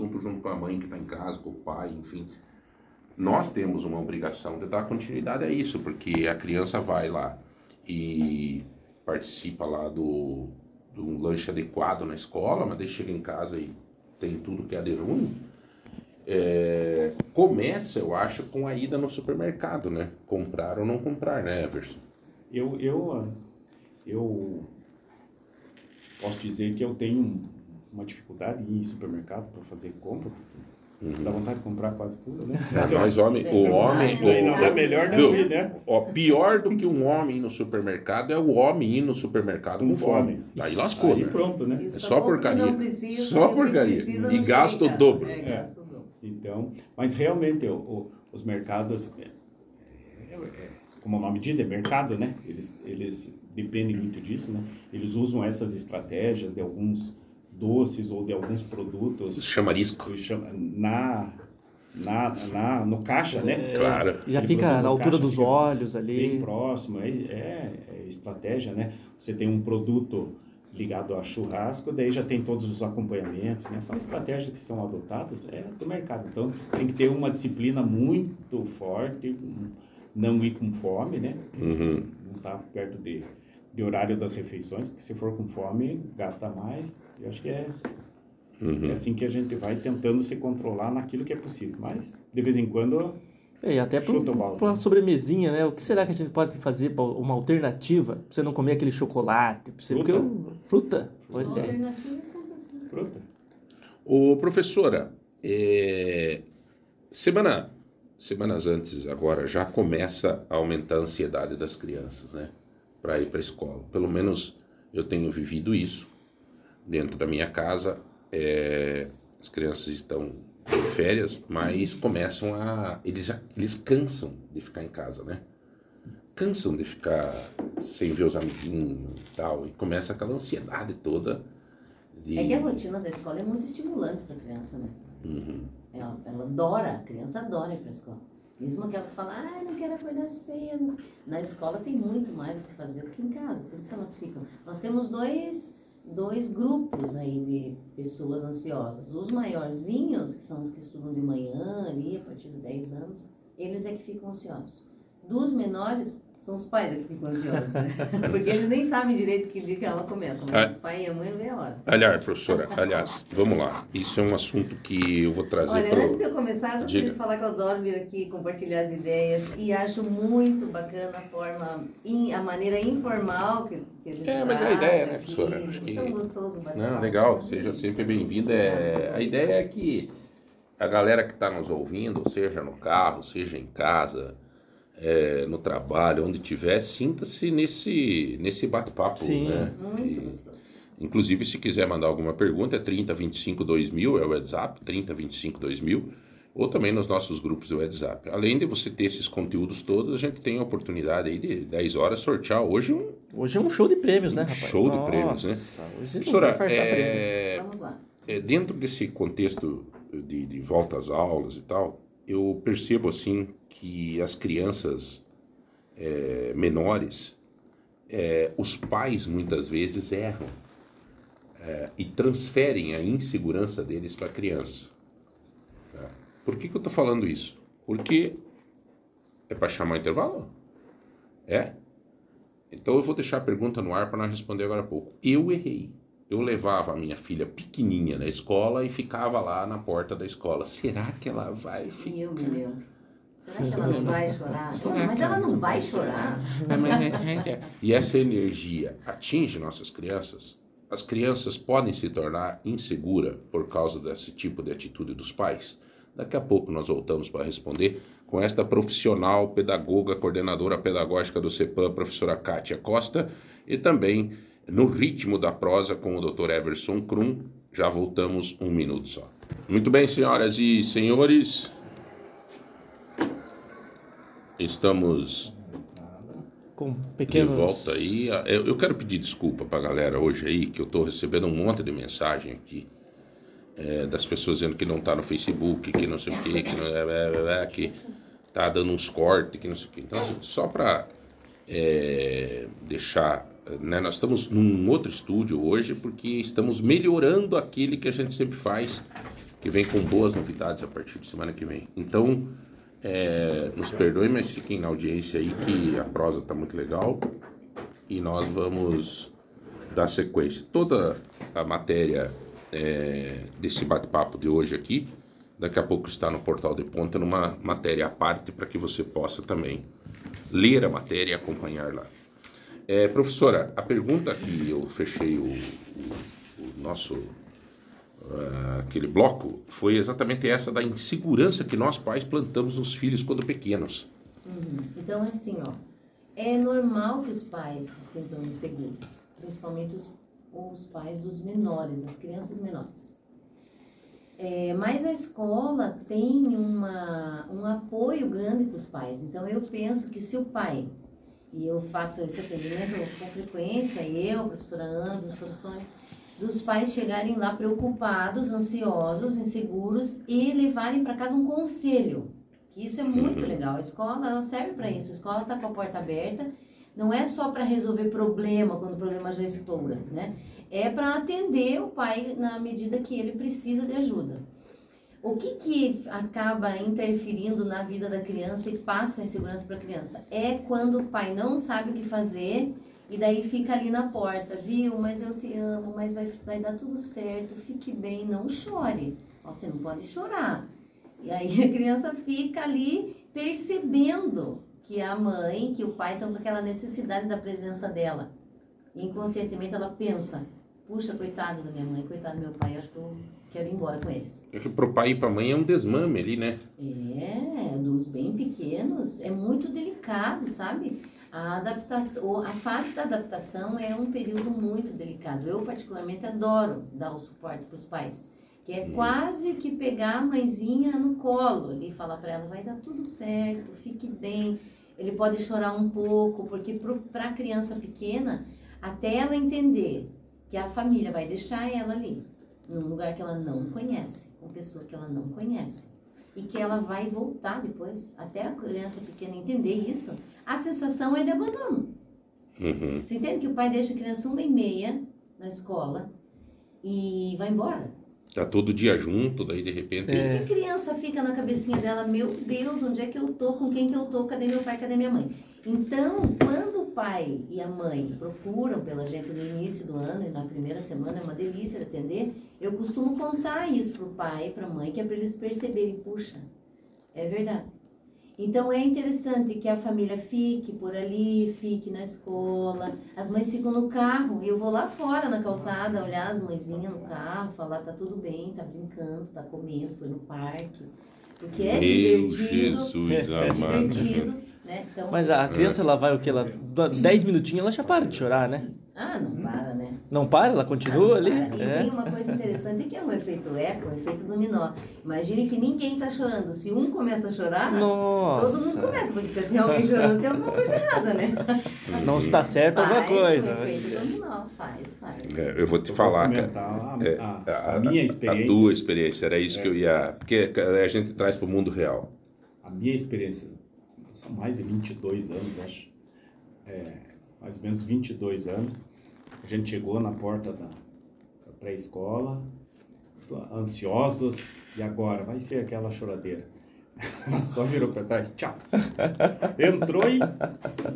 assunto junto com a mãe que está em casa, com o pai, enfim. Nós temos uma obrigação de dar continuidade a isso, porque a criança vai lá e participa lá do, do lanche adequado na escola, mas daí chega em casa e tem tudo que é de ruim. É, começa, eu acho, com a ida no supermercado, né? Comprar ou não comprar, né, Everson? Eu, eu, eu posso dizer que eu tenho uma dificuldade em ir em supermercado para fazer compra. Uhum. Dá vontade de comprar quase tudo, né? É, mas homem, o homem. Aí não, é melhor não ir, né? Ó, pior do que um homem ir no supermercado é o homem ir no supermercado com, com fome. fome. Daí lascou, Aí né? pronto, né? É só porcaria. Precisa, só porcaria. E gasta o dobro. É, gasta o dobro. Então, mas realmente o, o, os mercados, é, é, é, como o nome diz, é mercado, né? Eles, eles dependem muito disso, né? Eles usam essas estratégias de alguns doces ou de alguns produtos. Chamarisco. Na, na, na, no caixa, né? É, claro. Já fica na altura dos olhos ali. Bem próximo, é, é, é, estratégia, né? Você tem um produto ligado a churrasco, daí já tem todos os acompanhamentos, né? São estratégias que são adotadas é, do mercado. Então, tem que ter uma disciplina muito forte, não ir com fome, né? Uhum. Não estar tá perto de de horário das refeições, porque se for com fome, gasta mais. Eu acho que é, uhum. é assim que a gente vai tentando se controlar naquilo que é possível. Mas, de vez em quando, é, e até para uma sobremesinha, né? O que será que a gente pode fazer para uma alternativa para você não comer aquele chocolate? Você, fruta. Porque fruta. Olha. Alternativa é sempre fruta. Ô, professora, é... semana, semanas antes agora já começa a aumentar a ansiedade das crianças, né? Para ir para a escola. Pelo menos eu tenho vivido isso dentro da minha casa. É, as crianças estão em férias, mas começam a. Eles, eles cansam de ficar em casa, né? Cansam de ficar sem ver os amiguinhos e tal. E começa aquela ansiedade toda. De... É que a rotina da escola é muito estimulante para a criança, né? Uhum. Ela, ela adora, a criança adora ir para a escola. Mesmo aquela que fala, ah, não quero acordar cedo. Na escola tem muito mais a se fazer do que em casa, por isso elas ficam. Nós temos dois, dois grupos aí de pessoas ansiosas. Os maiorzinhos, que são os que estudam de manhã, ali, a partir de 10 anos, eles é que ficam ansiosos. Dos menores, são os pais que ficam ansiosos, né? Porque eles nem sabem direito que dia que ela começa, mas ah, o pai e a mãe não vê a hora. Aliás, professora, aliás, vamos lá. Isso é um assunto que eu vou trazer Olha, pro... antes de eu começar, eu gostaria de falar que eu adoro vir aqui compartilhar as ideias e acho muito bacana a forma, a maneira informal que, que a gente É, mas é a ideia, né, professora? Acho que... Tão gostoso bater Não, legal, seja sempre bem-vinda. É... A ideia é que a galera que está nos ouvindo, seja no carro, seja em casa é, no trabalho, onde tiver, sinta-se nesse, nesse bate-papo. Sim, né? muito e, gostoso. Inclusive, se quiser mandar alguma pergunta, é 3025 2000, é o WhatsApp, 3025 2000, ou também nos nossos grupos do WhatsApp. Além de você ter esses conteúdos todos, a gente tem a oportunidade aí de 10 horas sortear hoje um... Hoje é um show de prêmios, né, rapaz? Show Nossa, de prêmios, né? Hoje Professora, é... Vamos lá. É, dentro desse contexto de, de volta às aulas e tal, eu percebo, assim, que as crianças é, menores, é, os pais muitas vezes erram é, e transferem a insegurança deles para a criança. Tá? Por que, que eu estou falando isso? Porque é para chamar intervalo? É? Então eu vou deixar a pergunta no ar para nós responder agora há pouco. Eu errei. Eu levava a minha filha pequenininha na escola e ficava lá na porta da escola. Será que ela vai ficar? Eu me lembro. Será que ela não vai chorar? Mas ela não vai chorar? E essa energia atinge nossas crianças? As crianças podem se tornar inseguras por causa desse tipo de atitude dos pais? Daqui a pouco nós voltamos para responder com esta profissional, pedagoga, coordenadora pedagógica do CEPAM, professora Kátia Costa, e também no ritmo da prosa com o Dr. Everson Krum. Já voltamos um minuto só. Muito bem, senhoras e senhores. Estamos com pequenos... de volta aí. Eu quero pedir desculpa para a galera hoje aí, que eu estou recebendo um monte de mensagem aqui. É, das pessoas dizendo que não está no Facebook, que não sei o quê, que não é, é, é, que tá dando uns cortes, que não sei o quê. Então, assim, só para é, deixar, né, nós estamos num outro estúdio hoje porque estamos melhorando aquele que a gente sempre faz que vem com boas novidades a partir de semana que vem. Então, é, nos perdoe, mas fiquem na audiência aí que a prosa está muito legal e nós vamos dar sequência. Toda a matéria é, desse bate-papo de hoje aqui, daqui a pouco está no Portal de Ponta, numa matéria à parte, para que você possa também ler a matéria e acompanhar lá. É, professora, a pergunta que eu fechei o, o, o nosso aquele bloco foi exatamente essa da insegurança que nós pais plantamos nos filhos quando pequenos. Uhum. Então assim, ó, é normal que os pais se sintam inseguros, principalmente os, os pais dos menores, das crianças menores. É, mas a escola tem uma, um apoio grande para os pais. Então eu penso que se o pai, e eu faço esse atendimento com frequência, eu, professora Ana, professora Sônia, dos pais chegarem lá preocupados, ansiosos, inseguros e levarem para casa um conselho. Que isso é muito uhum. legal. A escola ela serve para isso. A escola está com a porta aberta. Não é só para resolver problema quando o problema já estoura, né? É para atender o pai na medida que ele precisa de ajuda. O que, que acaba interferindo na vida da criança e passa insegurança para a criança? É quando o pai não sabe o que fazer e daí fica ali na porta, viu? Mas eu te amo, mas vai, vai dar tudo certo, fique bem, não chore. Você não pode chorar. E aí a criança fica ali percebendo que a mãe, que o pai estão com aquela necessidade da presença dela. E inconscientemente ela pensa, puxa, coitado da minha mãe, coitado do meu pai, acho que eu quero ir embora com eles. É para o pai e para a mãe é um desmame ali, né? É, dos bem pequenos, é muito delicado, sabe? A adaptação, a fase da adaptação é um período muito delicado. Eu particularmente adoro dar o suporte para os pais, que é hum. quase que pegar a mãezinha no colo ali, falar para ela vai dar tudo certo, fique bem. Ele pode chorar um pouco, porque para a criança pequena, até ela entender que a família vai deixar ela ali, num lugar que ela não conhece, com pessoa que ela não conhece, e que ela vai voltar depois, até a criança pequena entender isso, a sensação é de abandono. Uhum. Você entende que o pai deixa a criança uma e meia na escola e vai embora? Tá todo dia junto, daí de repente. É. E criança fica na cabecinha dela, meu Deus, onde é que eu tô? Com quem que eu tô? Cadê meu pai? Cadê minha mãe? Então, quando o pai e a mãe procuram pela gente no início do ano e na primeira semana, é uma delícia atender, eu costumo contar isso pro pai e pra mãe, que é para eles perceberem, puxa, é verdade. Então é interessante que a família fique por ali, fique na escola. As mães ficam no carro. Eu vou lá fora na calçada olhar as mãezinhas no carro, falar tá tudo bem, tá brincando, tá comendo, foi no parque. Porque é Meu divertido. Jesus é, amado. Divertido, né? Então, Mas a criança ela vai o que ela 10 minutinhos ela já para de chorar, né? Ah, não para, né? Não para? Ela continua ah, ali? Para. E é. tem uma coisa interessante que é o efeito eco, o efeito dominó. Imagine que ninguém está chorando. Se um começa a chorar, Nossa. todo mundo começa. Porque se tem alguém chorando, tem alguma coisa errada, né? Não está certo faz alguma coisa. O efeito dominó, faz, faz. É, eu vou te eu falar, vou cara. A, é, a, a, minha experiência. A tua experiência, era isso é. que eu ia. Porque a gente traz para o mundo real. A minha experiência, mais de 22 anos, acho. É, mais ou menos 22 anos a gente chegou na porta da pré-escola, ansiosos, e agora? Vai ser aquela choradeira. Ela só virou para trás, tchau. Entrou e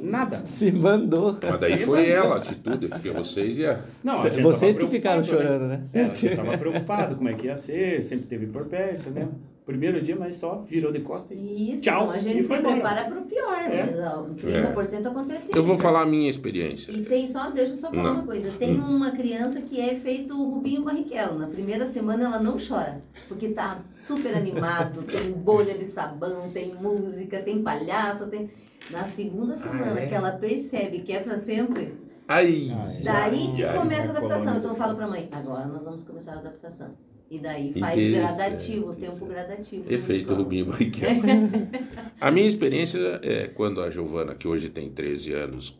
nada. Se mandou. Mas daí Se foi mandou. ela a atitude, porque vocês ia. Não, vocês que ficaram né? chorando, né? Vocês é, que... estava preocupado como é que ia ser, sempre teve por perto, né? Primeiro dia, mas só virou de costa e Isso, tchau. a gente se prepara para o pior, é. mas ó, 30% é. acontece isso. Eu vou falar a minha experiência. E tem só, deixa eu só falar não. uma coisa, tem hum. uma criança que é feito Rubinho Barrichello, na primeira semana ela não chora, porque tá super animado, tem bolha de sabão, tem música, tem palhaço, tem... Na segunda semana ah, é? que ela percebe que é para sempre, Aí, daí que começa a adaptação. Então eu falo para mãe, agora nós vamos começar a adaptação. E daí faz gradativo, o tempo gradativo. Efeito Rubinho Barrichello. a minha experiência é quando a Giovana, que hoje tem 13 anos,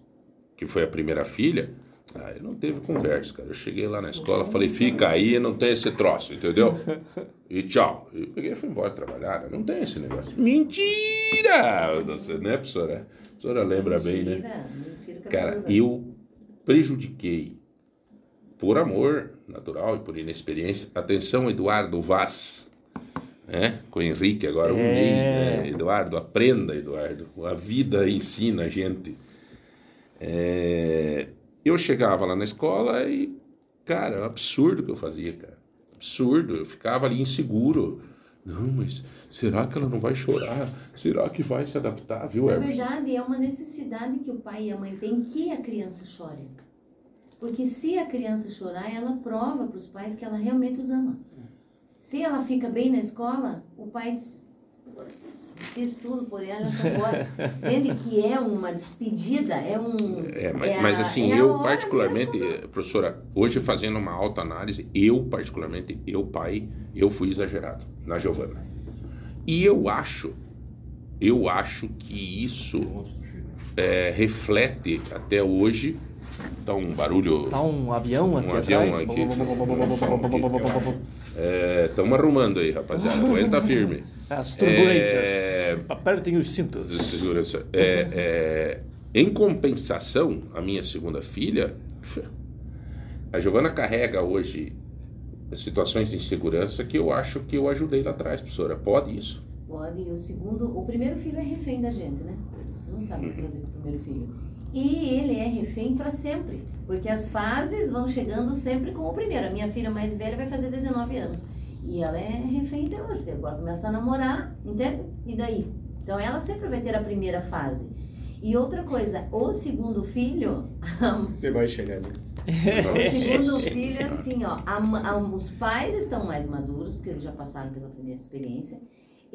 que foi a primeira filha, ah, eu não teve conversa, cara. Eu cheguei lá na escola, falei, fica aí, não tem esse troço, entendeu? E tchau. Eu peguei e fui embora trabalhar, né? não tem esse negócio. Mentira! Você, né, professora? A professora lembra mentira, bem, né? Mentira, cara, eu prejudiquei por amor natural e por inexperiência. Atenção, Eduardo Vaz. né? Com o Henrique agora um É. mês, né? Eduardo, aprenda, Eduardo. A vida ensina a gente. É, eu chegava lá na escola e, cara, é um absurdo o que eu fazia, cara. Absurdo. Eu ficava ali inseguro. Não, mas será que ela não vai chorar? Será que vai se adaptar, viu, Na Hermes? verdade, é uma necessidade que o pai e a mãe têm que a criança chore. Porque se a criança chorar, ela prova para os pais que ela realmente os ama. Se ela fica bem na escola, o pai fez tudo por ela, acabou. Entende que é uma despedida, é um. É, mas, é a- mas assim, é eu hora particularmente, mesmo. professora, hoje fazendo uma autoanálise, eu particularmente, eu pai, eu fui exagerado na Giovana. E eu acho, eu acho que isso eh, reflete até hoje, tá um barulho, Tá um avião aqui um avião atrás. aqui. estamos arrumando aí, rapaziada, aguenta firme. As turbulências. É, Apertem os cintos. segurança. É, é, em compensação, a minha segunda filha, a Giovana carrega hoje situações de insegurança que eu acho que eu ajudei lá atrás, professora. Pode isso? Pode, e o segundo, o primeiro filho é refém da gente, né? Você não sabe o que fazer com o primeiro filho. E ele é refém para sempre, porque as fases vão chegando sempre com o primeiro. A minha filha mais velha vai fazer 19 anos. E ela é refém até hoje, porque agora começa a namorar, entende? E daí? Então ela sempre vai ter a primeira fase. E outra coisa, o segundo filho, Você vai chegar nisso. o segundo filho é assim, ó, a a- os pais estão mais maduros, porque eles já passaram pela primeira experiência,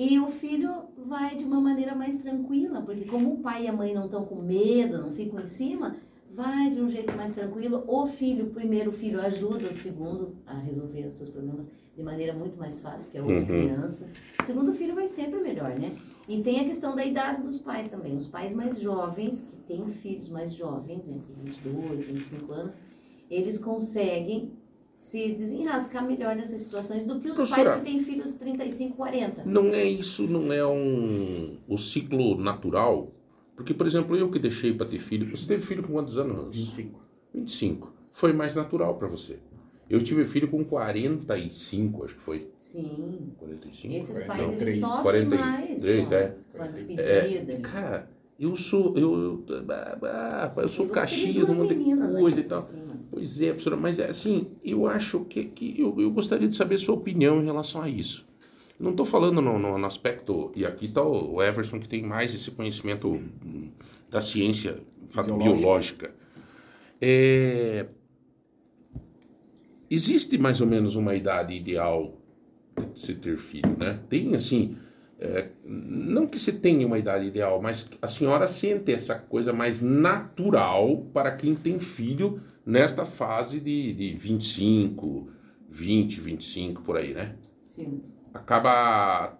e o filho vai de uma maneira mais tranquila, porque como o pai e a mãe não estão com medo, não ficam em cima, vai de um jeito mais tranquilo. O filho, o primeiro filho, ajuda o segundo a resolver os seus problemas de maneira muito mais fácil, porque é outra Uhum. criança. O segundo filho vai sempre melhor, né? E tem a questão da idade dos pais também. Os pais mais jovens, que têm filhos mais jovens, entre 22 e 25 anos, eles conseguem se desenrascar melhor nessas situações do que os Professora. pais que têm filhos 35, 40. Não é isso, não é um o ciclo natural? Porque, por exemplo, eu que deixei para ter filho, você teve filho com quantos anos? 25. 25. Foi mais natural para você. Eu tive filho com 45, acho que foi. Sim. 45? Esses Não, pais, eles três. sofrem 43, mais é. com, a despedida. ali. Cara, eu sou. Eu, eu, eu sou Caxias, um monte de coisa e tal. Pois é, professora, mas é assim, eu acho que, que eu, eu gostaria de saber sua opinião em relação a isso. Não estou falando no, no, no aspecto, e aqui está o Everson que tem mais esse conhecimento da ciência fato, Biológica. biológica. É, existe mais ou menos uma idade ideal de se ter filho, né? Tem assim, é, não que se tenha uma idade ideal, mas a senhora sente essa coisa mais natural para quem tem filho nesta fase de, de 25, 20, 25, por aí, né? Sinto. Acaba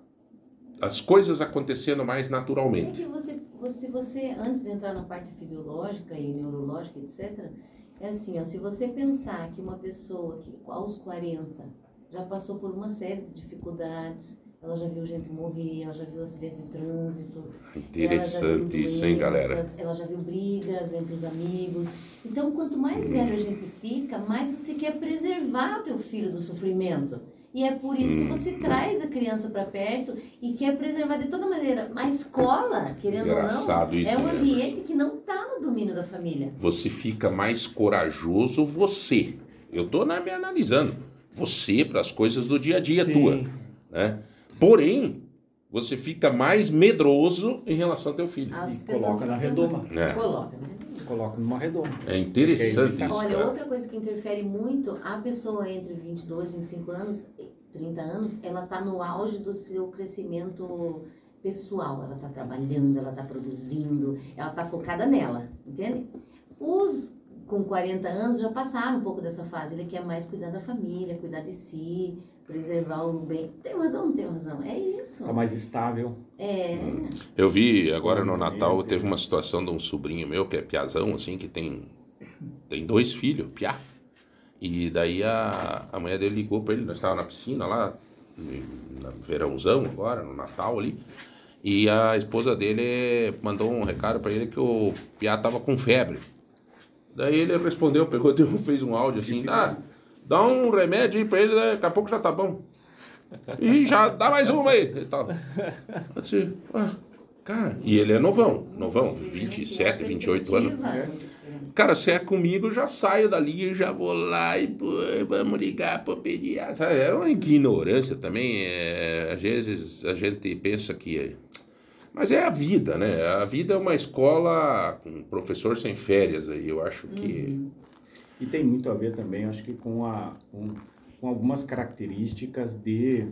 as coisas acontecendo mais É naturalmente. que você, você, você, antes de entrar na parte fisiológica e neurológica, etc., é assim, ó, se você pensar que uma pessoa que aos 40 já passou por uma série de dificuldades, ela já viu gente morrer, ela já viu acidente de trânsito, Interessante viu isso, hein, galera? doenças, Ela já viu brigas entre os amigos. Então, quanto mais velho a gente fica, mais você quer preservar o teu filho do sofrimento. E é por isso que você traz a criança para perto e quer preservar de toda maneira. A escola, querendo Engraçado ou não, isso, é um né, ambiente que não está no domínio da família. Você fica mais corajoso você. Eu estou me analisando. Você para as coisas do dia a dia Sim. tua, né? Porém, você fica mais medroso em relação ao teu filho. As E coloca na redoma. É. Coloca, né? Coloca numa redoma. É interessante isso, Olha, cara. outra coisa que interfere muito, a pessoa entre 22 e 25 anos, 30 anos, ela está no auge do seu crescimento pessoal. Ela está trabalhando, ela está produzindo, ela está focada nela, entende? Os com 40 anos já passaram um pouco dessa fase. Ele quer mais cuidar da família, cuidar de si, preservar o bem. Tem razão, não tem razão? É isso. Tá mais estável. É. Eu vi agora no Natal, teve uma situação de um sobrinho meu, que é piazão, assim, que tem, tem dois filhos, piá. E daí a, a mulher dele ligou pra ele, nós estávamos na piscina lá, no verãozão agora, no Natal ali. E a esposa dele mandou um recado pra ele que o piá tava com febre. Daí ele respondeu, pegou, fez um áudio assim, ah, dá um remédio aí pra ele, daqui a pouco já tá bom. E já dá mais uma aí. E tal. Eu disse, ah, cara, e ele é novão, novão, 27, 28 anos. Cara, se é comigo, eu já saio dali, já vou lá e pô, vamos ligar para pediatra. É uma ignorância também. É, às vezes a gente pensa que. Mas é a vida, né? A vida é uma escola com professor sem férias aí. Eu acho que. Uhum. E tem muito a ver também, acho que com, a, com, com algumas características de.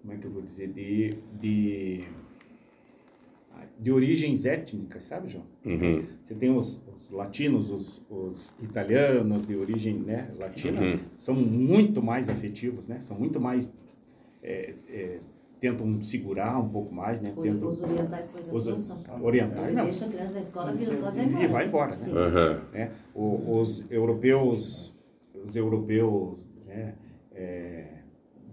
Como é que eu vou dizer? De. de de origens étnicas, sabe, João? Uhum. Você tem os, os latinos, os, os, italianos de origem né, latina, uhum. são muito mais afetivos, né? São muito mais... É, é, tentam segurar um pouco mais, né? Tentam, os orientais, por exemplo, os, não são. Orientais, não. Deixa a criança da escola, vira e vai embora, né? Uhum. É, os europeus, os europeus, né? É,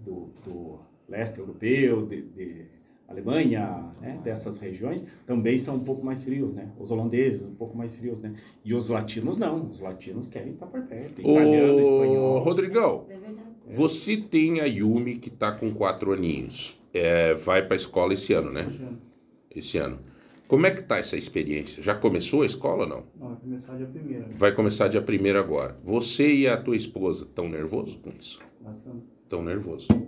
do, do leste europeu, de, de Alemanha, né, dessas regiões, também são um pouco mais frios, né? Os holandeses um pouco mais frios, né? E os latinos não, os latinos querem estar por perto, italiano, Ô, espanhol. Rodrigão, É você tem a Yumi que está com quatro aninhos, é, vai para a escola esse ano, né? Esse ano. Esse ano. Como é que tá essa experiência? Já começou a escola ou não? Não, vai começar dia primeiro. Vai começar dia primeiro agora. Você e a tua esposa estão nervosos com isso? Bastante. Estão nervosos. É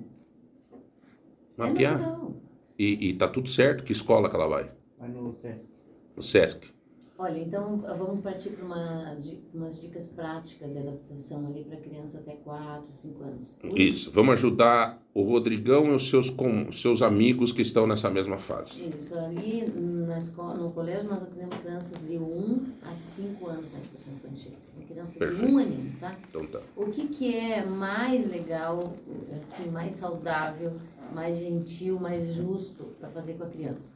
Mapear. legal. E, e tá tudo certo? Que escola que ela vai? Vai no Sesc. No Sesc. Olha, então vamos partir para uma, umas dicas práticas de adaptação ali para criança até 4, 5 anos. Isso. Vamos ajudar o Rodrigão e os seus, com, seus amigos que estão nessa mesma fase. Isso, ali na escola, no colégio nós atendemos crianças de 1 a 5 anos na educação infantil. Tem criança Perfeito. de 1 aninho, tá? Então tá. O que, que é mais legal, assim, mais saudável, mais gentil, mais justo para fazer com a criança?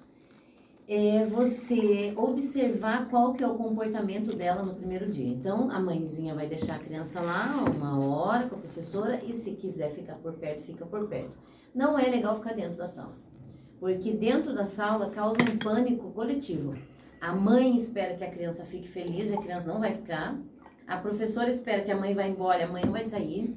É você observar qual que é o comportamento dela no primeiro dia. Então, a mãezinha vai deixar a criança lá uma hora com a professora e se quiser ficar por perto, fica por perto. Não é legal ficar dentro da sala, porque dentro da sala causa um pânico coletivo. A mãe espera que a criança fique feliz, a criança não vai ficar. A professora espera que a mãe vá embora, a mãe não vai sair.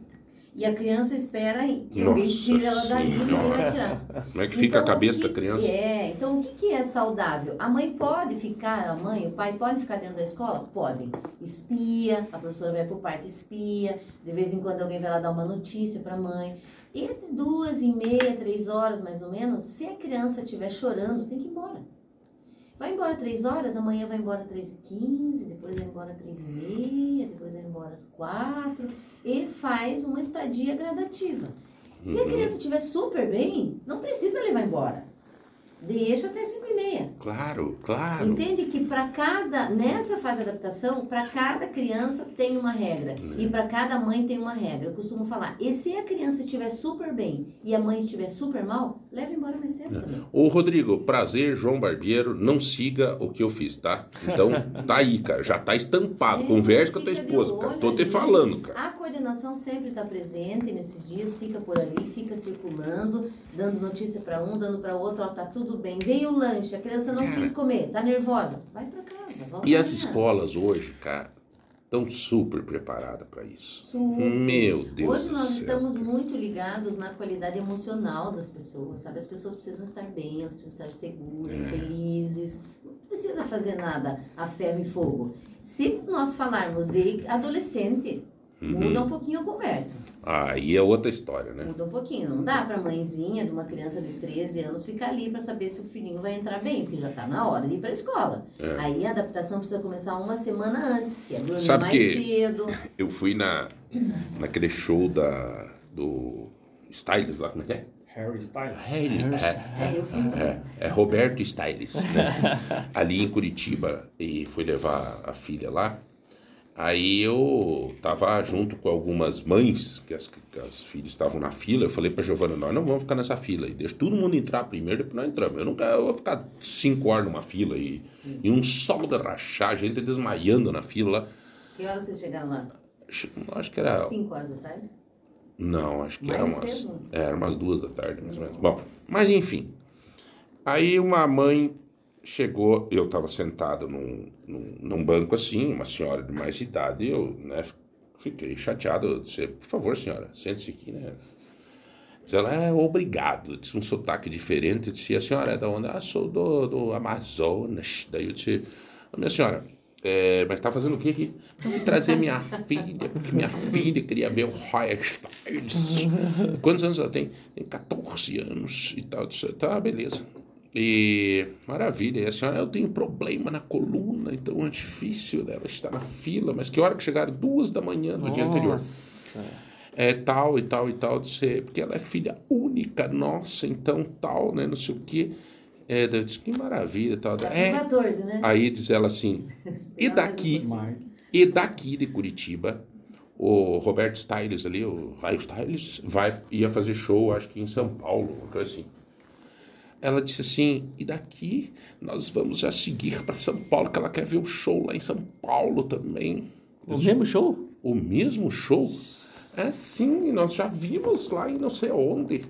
E a criança espera que alguém Nossa tire ela dali e vai tirar. Como é que fica a Então, cabeça o que da criança? É, então o que, que é saudável? A mãe pode ficar, a mãe, o pai pode ficar dentro da escola? Podem. Espia, a professora vai pro parque espia, de vez em quando alguém vai lá dar uma notícia para a mãe. Entre duas e meia, três horas mais ou menos, se a criança estiver chorando, tem que ir embora. Vai embora três horas, amanhã vai embora três e quinze, depois vai embora três e meia, depois vai embora às quatro e faz uma estadia gradativa. Se a criança estiver super bem, não precisa levar embora. Deixa até 5 e meia. Claro, claro. Entende que para cada, nessa fase de adaptação, para cada criança tem uma regra. E para cada mãe tem uma regra. Eu costumo falar, e se a criança estiver super bem e a mãe estiver super mal, leva embora mais cedo também. Ô Rodrigo, prazer, João Barbeiro. Não siga o que eu fiz, tá? Então, tá aí, cara. Já tá estampado. É, Converse com a tua esposa, cara. Tô te falando, cara. A coordenação sempre está presente nesses dias, fica por ali, fica circulando, dando notícia para um, dando para outro, ó, tá tudo bem. Veio o lanche, a criança não Cara. quis comer, tá nervosa, vai para casa, volta E as escolas hoje, cara, estão super preparadas para isso. Super. Meu Deus Hoje do nós céu. estamos muito ligados na qualidade emocional das pessoas, sabe? As pessoas precisam estar bem, elas precisam estar seguras, É. felizes. Não precisa fazer nada a ferro e fogo. Se nós falarmos de adolescente, Uhum. muda um pouquinho a conversa. Aí é outra história, né? Muda um pouquinho. Não dá pra mãezinha de uma criança de 13 anos ficar ali pra saber se o filhinho vai entrar bem, porque já tá na hora de ir pra escola. É. Aí a adaptação precisa começar uma semana antes, que é dormir Sabe mais que- cedo. Eu fui na, naquele show da, do Styles lá, como é que é? Harry Styles. Harry, é, É, é, é Roberto Styles, né? ali em Curitiba, e fui levar a filha lá. Aí eu tava junto com algumas mães, que as, que as filhas estavam na fila. Eu falei pra Giovana: nós não vamos ficar nessa fila aí, deixa todo mundo entrar primeiro, depois nós entramos. Eu nunca eu vou ficar cinco horas numa fila e, e um sol de rachar, gente desmaiando na fila lá. Que horas vocês chegaram lá? Acho- que era. 5 horas da tarde? Não, acho que Mais era umas, cedo? era umas duas da tarde, mais ou menos. Bom, mas enfim. Aí uma mãe chegou, eu estava sentado num, num, num banco assim, uma senhora de mais idade, eu né, fiquei chateado. Eu disse, por favor, senhora, sente-se aqui, né? Mas ela é obrigado, disse um sotaque diferente. Eu disse, a senhora é da onde? Ah, sou do, do Amazonas. Daí eu disse, "Ô, minha senhora, é, mas está fazendo o que aqui? Eu vim trazer minha filha, porque minha filha queria ver o Royal. Quantos anos ela tem? Tem 14 anos e tal. Eu disse, tá, beleza. E maravilha, e a senhora, eu tenho problema na coluna, então é difícil dela estar na fila, mas que hora que chegaram? Duas da manhã no dia anterior Nossa. é tal e tal e tal, disse, porque ela é filha única nossa, então tal, né, não sei o quê. É, daí eu disse, que maravilha, tal. É, 14, né? aí diz ela assim, e daqui, e daqui de Curitiba, o Roberto Styles ali, o Raio Styles, vai, ia fazer show, acho que em São Paulo, uma coisa assim. Ela disse assim, e daqui nós vamos a seguir para São Paulo, que ela quer ver o show lá em São Paulo também. O mesmo show? O mesmo show? É sim, nós já vimos lá em não sei onde.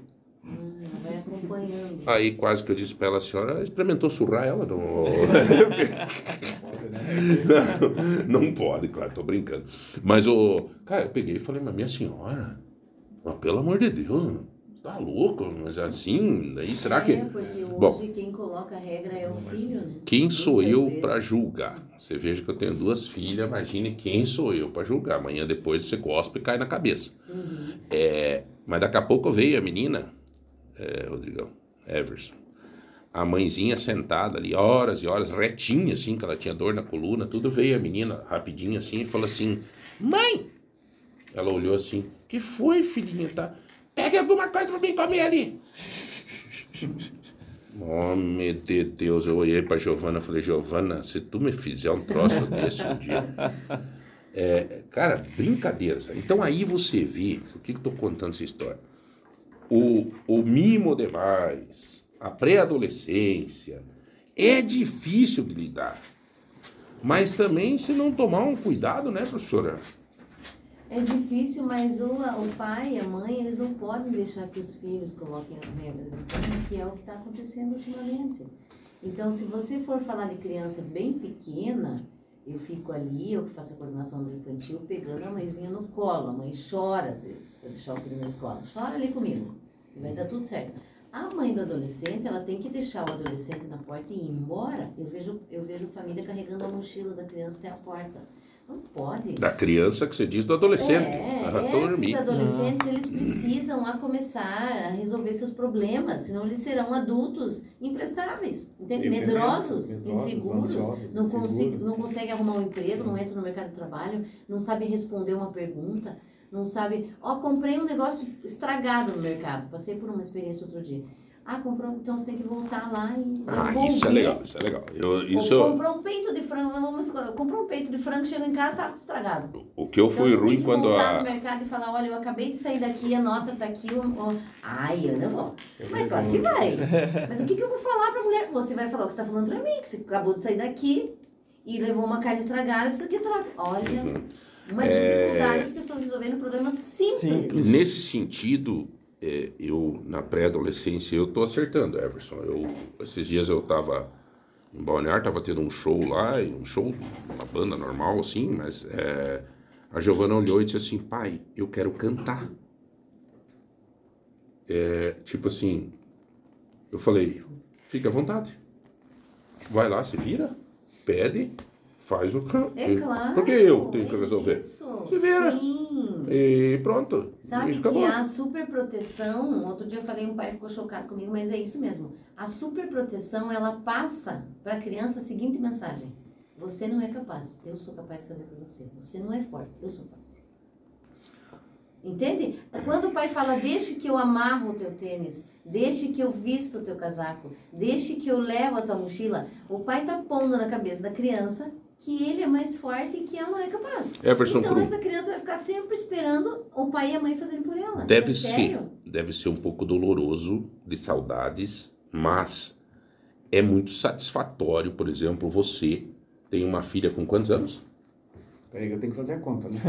Hum, vai acompanhando. Aí quase que eu disse para ela, a senhora experimentou surrar ela? Não, não, não pode, claro, tô brincando. Mas o. Cara, eu peguei e falei, mas minha senhora, mas pelo amor de Deus, tá louco? Mas assim, daí será que. É, porque hoje Bom. quem coloca a regra é o filho, né? Quem sou Muitas eu para julgar? Você veja que eu tenho duas filhas, imagine quem sou eu para julgar. Amanhã depois você cospe e cai na cabeça. É, mas daqui a pouco veio a menina, é, Rodrigão, Everson. A mãezinha sentada ali, horas e horas, retinha assim, que ela tinha dor na coluna, tudo. Veio a menina rapidinho assim e falou assim: Mãe! Ela olhou assim: Que foi, filhinha? Tá? Pegue alguma coisa para mim comer ali. Homem de Deus, eu olhei pra Giovana e falei, Giovana, se tu me fizer um troço desse um dia. É, cara, brincadeira. sabe? Então aí você vê, por que que eu tô contando essa história? O, o mimo demais, a pré-adolescência, é difícil de lidar. Mas também se não tomar um cuidado, né, professora? É difícil, mas o, o pai e a mãe, eles não podem deixar que os filhos coloquem as regras, então, que é o que está acontecendo ultimamente. Então, se você for falar de criança bem pequena, eu fico ali, eu que faço a coordenação do infantil, pegando a mãezinha no colo. A mãe chora às vezes para deixar o filho na escola. Chora ali comigo, e vai dar tudo certo. A mãe do adolescente, ela tem que deixar o adolescente na porta e ir embora. Eu vejo, eu vejo família carregando a mochila da criança até a porta. Não pode. Da criança que você diz do adolescente. É, Ah, tô esses adolescentes, eles precisam a começar a resolver seus problemas, senão eles serão adultos imprestáveis, entende? Medrosos, medrosos, inseguros, ansiosos, não, consi- inseguros. não conseguem arrumar um emprego, não entram no mercado de trabalho, não sabem responder uma pergunta, não sabem... Ó, comprei um negócio estragado no mercado, passei por uma experiência outro dia. Ah, comprou, então você tem que voltar lá e Ah, devolver. isso é legal, isso é legal. Eu, isso, Ou comprou um peito de frango, vamos, comprou um peito de frango, chegou em casa, estava estragado. o que eu Então, fui você ruim tem que quando voltar no a. mercado e falar, olha, eu acabei de sair daqui, a nota tá aqui. O, o... Ai, eu não vou. Eu Mas claro que vai. Mas o que, que eu vou falar pra mulher? Você vai falar o que você tá falando pra mim, que você acabou de sair daqui e levou uma carne estragada, precisa que troca. Olha, Uhum. uma É. dificuldade as pessoas resolvendo problemas simples. Simples. Nesse sentido, é, eu, na pré-adolescência, eu tô acertando, Everson. Eu, esses dias eu tava em Balneário, tava tendo um show lá, um show, uma banda normal, assim, mas é, a Giovana olhou e disse assim, pai, eu quero cantar. É, tipo assim, eu falei, fica à vontade. Vai lá, se vira, pede, faz o canto. É claro. Por que eu tenho que resolver? Isso, Se vira. sim. E pronto. Sabe E que a superproteção, outro dia eu falei, um pai ficou chocado comigo, mas é isso mesmo. A superproteção, ela passa para a criança a seguinte mensagem: Você não é capaz, eu sou capaz de fazer por você. Você não é forte, eu sou forte. Entende? Quando o pai fala, deixe que eu amarro o teu tênis, deixe que eu visto o teu casaco, deixe que eu levo a tua mochila, o pai tá pondo na cabeça da criança que ele é mais forte e que ela não é capaz. Everson então Cruz. essa criança vai ficar sempre esperando o pai e a mãe fazerem por ela. Deve Isso é ser, sério. deve ser um pouco doloroso, de saudades, mas é muito satisfatório, por exemplo, você tem uma filha com quantos anos? Peraí que eu tenho que fazer a conta, né?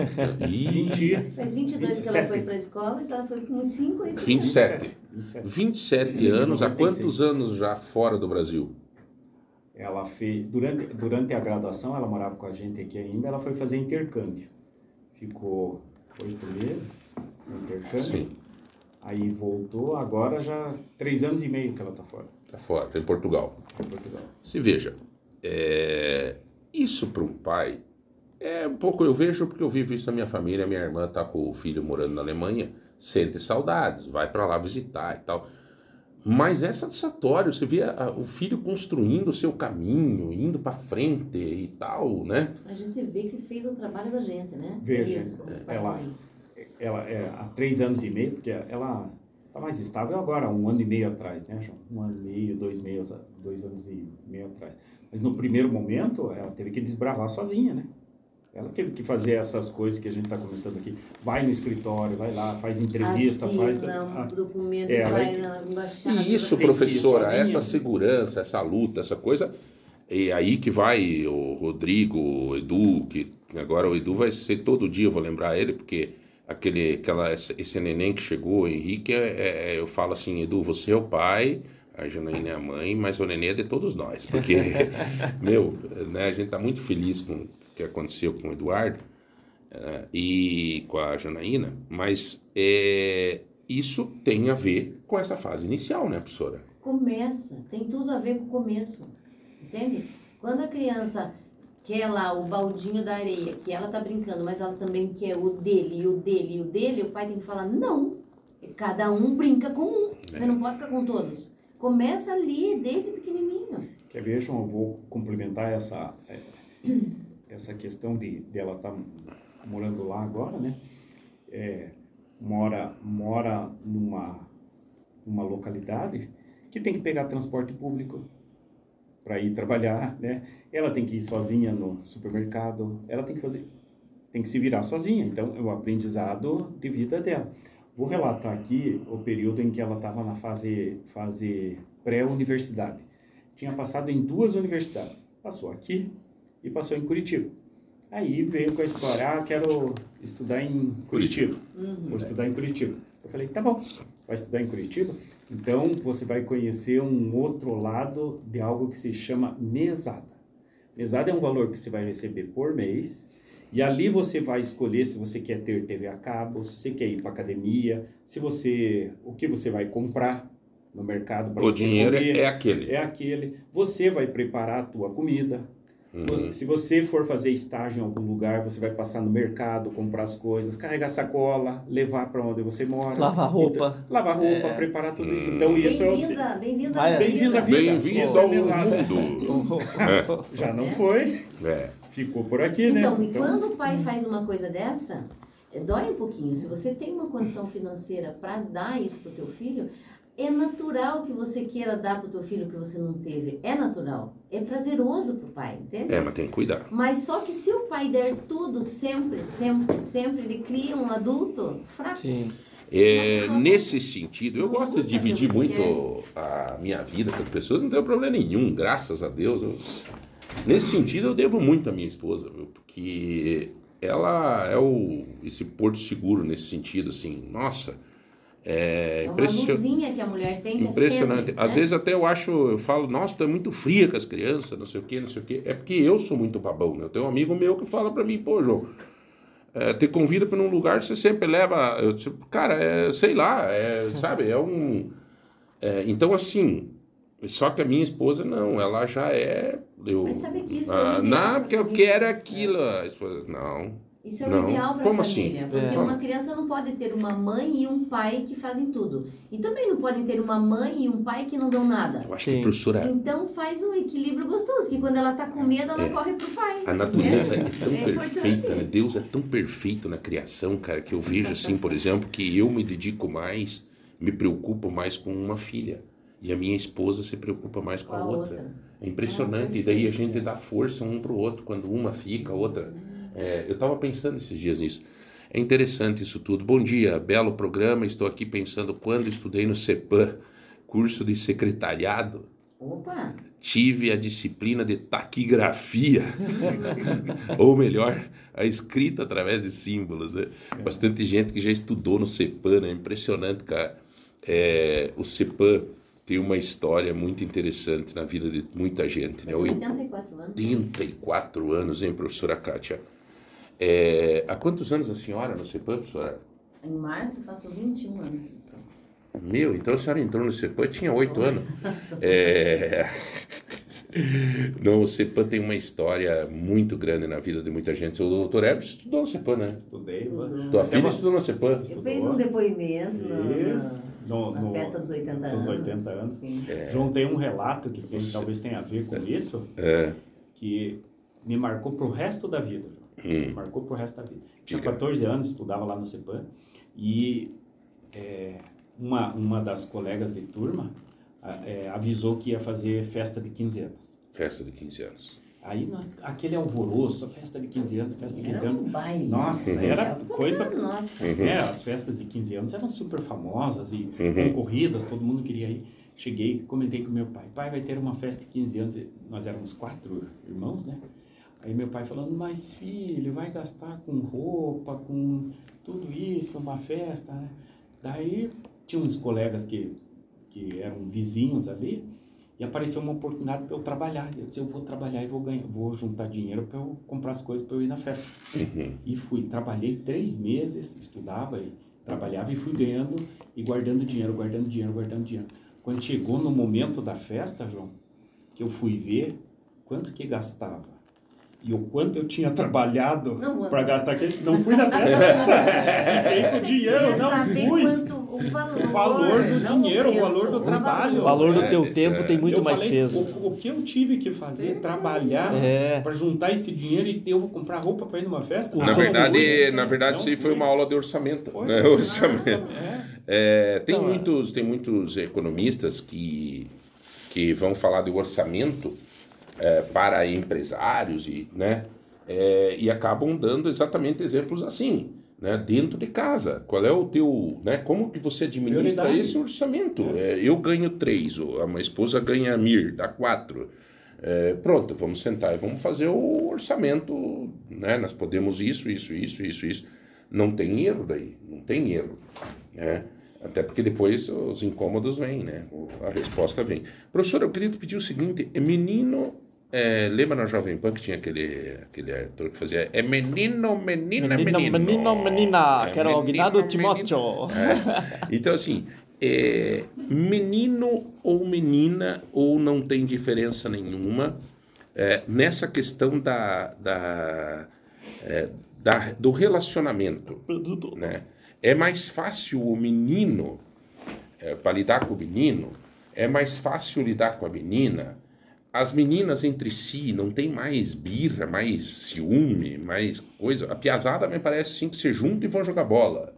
Ih, Faz 22 que ela 27. foi para a escola, então ela foi com uns 5 aí. 27. 27. 27 anos, há 96. quantos anos já fora do Brasil? Ela fez, durante, durante a graduação, ela morava com a gente aqui ainda, ela foi fazer intercâmbio. Ficou oito meses no intercâmbio. Sim. Aí voltou, agora já três anos e meio que ela está fora. Está fora, tá em Portugal. em Portugal. Se veja, é, isso para um pai é um pouco. Eu vejo porque eu vivo isso na minha família. Minha irmã está com o filho morando na Alemanha, sente saudades, vai para lá visitar e tal. Mas é satisfatório, você vê a- o filho construindo o seu caminho, indo para frente e tal, né? A gente vê que fez o trabalho da gente, né? Vê, É gente. isso, e Ela-. Ela é há três anos e meio, porque ela está mais estável agora, um ano e meio atrás, né, João? Um ano e meio, dois, meios, dois anos e meio atrás. Mas no primeiro momento, ela teve que desbravar sozinha, né? Ela teve que fazer essas coisas que a gente está comentando aqui. Vai no escritório, vai lá, faz entrevista, faz. Assina um Ah, documento, é, vai ela- na embaixada. E isso, professora, essa segurança, essa luta, essa coisa, é aí que vai o Rodrigo, o Edu, que agora o Edu vai ser todo dia, eu vou lembrar ele, porque aquele, aquela, esse neném que chegou, o Henrique, é, é- eu falo assim, Edu, você é o pai, a Janaína é a mãe, mas o neném é de todos nós, porque, meu, né, a gente tá muito feliz com que aconteceu com o Eduardo, eh, e com a Janaína, mas é, isso tem a ver com essa fase inicial, né, professora? Começa, tem tudo a ver com o começo. Entende? Quando a criança quer lá o baldinho da areia, que ela tá brincando, mas ela também quer o dele, e o dele, e o dele, o pai tem que falar, não. Cada um brinca com um. Você não pode ficar com todos. Começa ali, desde pequenininho. Quer ver, João? Eu vou complementar essa, é, essa questão de dela estar morando lá agora, né? É, mora mora numa, numa localidade que tem que pegar transporte público para ir trabalhar, né? Ela tem que ir sozinha no supermercado, ela tem que fazer, tem que se virar sozinha. Então, é o aprendizado de vida dela. Vou relatar aqui o período em que ela estava na fase, fase pré-universidade. Tinha passado em duas universidades. Passou aqui e passou em Curitiba. Aí veio com a história, ah, quero estudar em Curitiba. Vou estudar em Curitiba. Eu falei, tá bom, vai estudar em Curitiba? Então você vai conhecer um outro lado de algo que se chama mesada. Mesada é um valor que você vai receber por mês e ali você vai escolher se você quer ter TV a cabo, se você quer ir para academia, se você o que você vai comprar no mercado para O dinheiro comer. é, é aquele. É aquele. Você vai preparar a tua comida. Uhum. Se você for fazer estágio em algum lugar, você vai passar no mercado, comprar as coisas, carregar sacola, levar para onde você mora. Lavar roupa. Então, lavar roupa, É. preparar tudo isso. Então isso é o... Bem-vinda, à Bem-vindo à vida. Bem-vindo Isso ao é mundo. Já não foi, É. ficou por aqui, né? Então, e quando o pai faz uma coisa dessa, é, dói um pouquinho. Se você tem uma condição financeira para dar isso pro teu filho, é natural que você queira dar pro teu filho o que você não teve. É natural. É prazeroso pro pai, entende? é, mas tem que cuidar. Mas só que se o pai der tudo sempre, sempre, sempre, ele cria um adulto fraco. Sim. É, nesse sentido, eu gosto de dividir muito a minha vida com as pessoas, não tenho problema nenhum, graças a Deus. eu- nesse sentido, eu devo muito à minha esposa, viu, porque ela é o, esse porto seguro nesse sentido, assim, nossa, é É luzinha que a mulher tem que é Impressionante. sempre, Às né? vezes até eu acho, eu falo, nossa, tu é muito fria com as crianças, não sei o quê, não sei o quê. É porque eu sou muito babão, né? Eu tenho um amigo meu que fala pra mim, pô, João, é, te convida pra um lugar, você sempre leva. Eu, tipo, cara, é, sei lá, é, sabe, é um. é, então, assim, só que a minha esposa não, ela já é. Eu, Mas sabe que isso é ah, ideal Não, porque eu quero aquilo. A esposa, não. Isso é o Não. ideal para Como a assim? família, porque É. uma criança não pode ter uma mãe e um pai que fazem tudo. E também não podem ter uma mãe e um pai que não dão nada. Eu acho Sim. que, professora, Então faz um equilíbrio gostoso, porque quando ela tá com medo, ela É. corre pro pai. A natureza é, É tão perfeita, né? Deus é tão perfeito na criação, cara, que eu vejo assim, por exemplo, que eu me dedico mais, me preocupo mais com uma filha. E a minha esposa se preocupa mais com a, outra. É impressionante. Ah, e daí a gente dá força um pro outro, quando uma fica, a outra. É, eu estava pensando esses dias nisso. É interessante isso tudo. Bom dia, belo programa. Estou aqui pensando quando estudei no CEPAM, curso de secretariado Opa! tive a disciplina de taquigrafia, ou melhor, a escrita através de símbolos. Né? Bastante gente que já estudou no CEPAM, né? impressionante, cara. É, o CEPAM tem uma história muito interessante na vida de muita gente. Né? São Oit- 84 anos. 84 anos, hein, professora Kátia? É, há quantos anos a senhora no CEPAM, professora? Em março faço 21 anos. Meu, então a senhora entrou no CEPAM, tinha oito anos. É... Não, o CEPAM tem uma história muito grande na vida de muita gente. O doutor Herbert estudou no CEPAM, né? Estudei. Tua filha estudou no CEPAM. Eu fiz um depoimento no- na, No- festa dos 80 anos. dos 80 anos. Sim. João tem um relato que tem- talvez tenha a ver com isso, É. que me marcou pro resto da vida. Hum. Marcou pro resto da vida. Tinha Diga. 14 anos, estudava lá no CEPAM, e é, uma, uma das colegas de turma a- é, avisou que ia fazer festa de 15 anos. Festa de 15 anos. Aí, na- aquele alvoroço, festa de 15 anos, festa de 15 Era anos. um baile. Nossa, né? era coisa Nossa. É, as festas de 15 anos eram super famosas e Uhum. concorridas, todo mundo queria ir. Cheguei, comentei com meu pai, pai, vai ter uma festa de 15 anos, nós éramos quatro irmãos, né? Aí meu pai falando, mas filho, vai gastar com roupa, com tudo isso, uma festa, né? Daí tinha uns colegas que, que eram vizinhos ali e apareceu uma oportunidade para eu trabalhar. Eu disse, eu vou trabalhar e vou ganhar, vou juntar dinheiro para eu comprar as coisas para eu ir na festa. E fui, trabalhei três meses, estudava e trabalhava e fui ganhando e guardando dinheiro, guardando dinheiro, guardando dinheiro. Quando chegou no momento da festa, João, que eu fui ver quanto que gastava e o quanto eu tinha trabalhado para gastar aquele, não fui na festa. Fiquei com Você dinheiro, não fui. o valor, O valor do não dinheiro, o valor do trabalho. O valor do É, teu tempo é- tem muito eu mais falei, peso. O, o que eu tive que fazer, trabalhar É. para juntar esse dinheiro e eu vou comprar roupa para ir numa festa? Na verdade, fui. na verdade, isso aí foi uma aula de orçamento. Foi. né? Orçamento. É. É, tem, Então, é. muitos, tem muitos economistas que, que vão falar de orçamento é, para empresários e, né, é, e acabam dando exatamente exemplos assim, né, dentro de casa. Qual é o teu, né, como que você administra esse orçamento? É, eu ganho três, ou a minha esposa ganha mir, dá quatro. É, pronto, vamos sentar e vamos fazer o orçamento, né? Nós podemos isso, isso, isso, isso, isso. Não tem erro daí, não tem erro, né? Até porque depois os incômodos vêm, né? A resposta vem. Professor, eu queria te pedir o seguinte: é menino. É, lembra na Jovem Pan que tinha aquele, aquele ator que fazia. É menino, menina, menino. Menino, menino, menina, É, que era o Aguinaldo. Timóteo. É. Então, assim, é, menino ou menina, ou não tem diferença nenhuma, é, nessa questão da, da, é, da- do relacionamento. Né? É mais fácil o menino, para lidar com o menino, é mais fácil lidar com a menina. As meninas entre si não tem mais birra, mais ciúme, mais coisa. A piazada me parece assim que se juntam e vão jogar bola.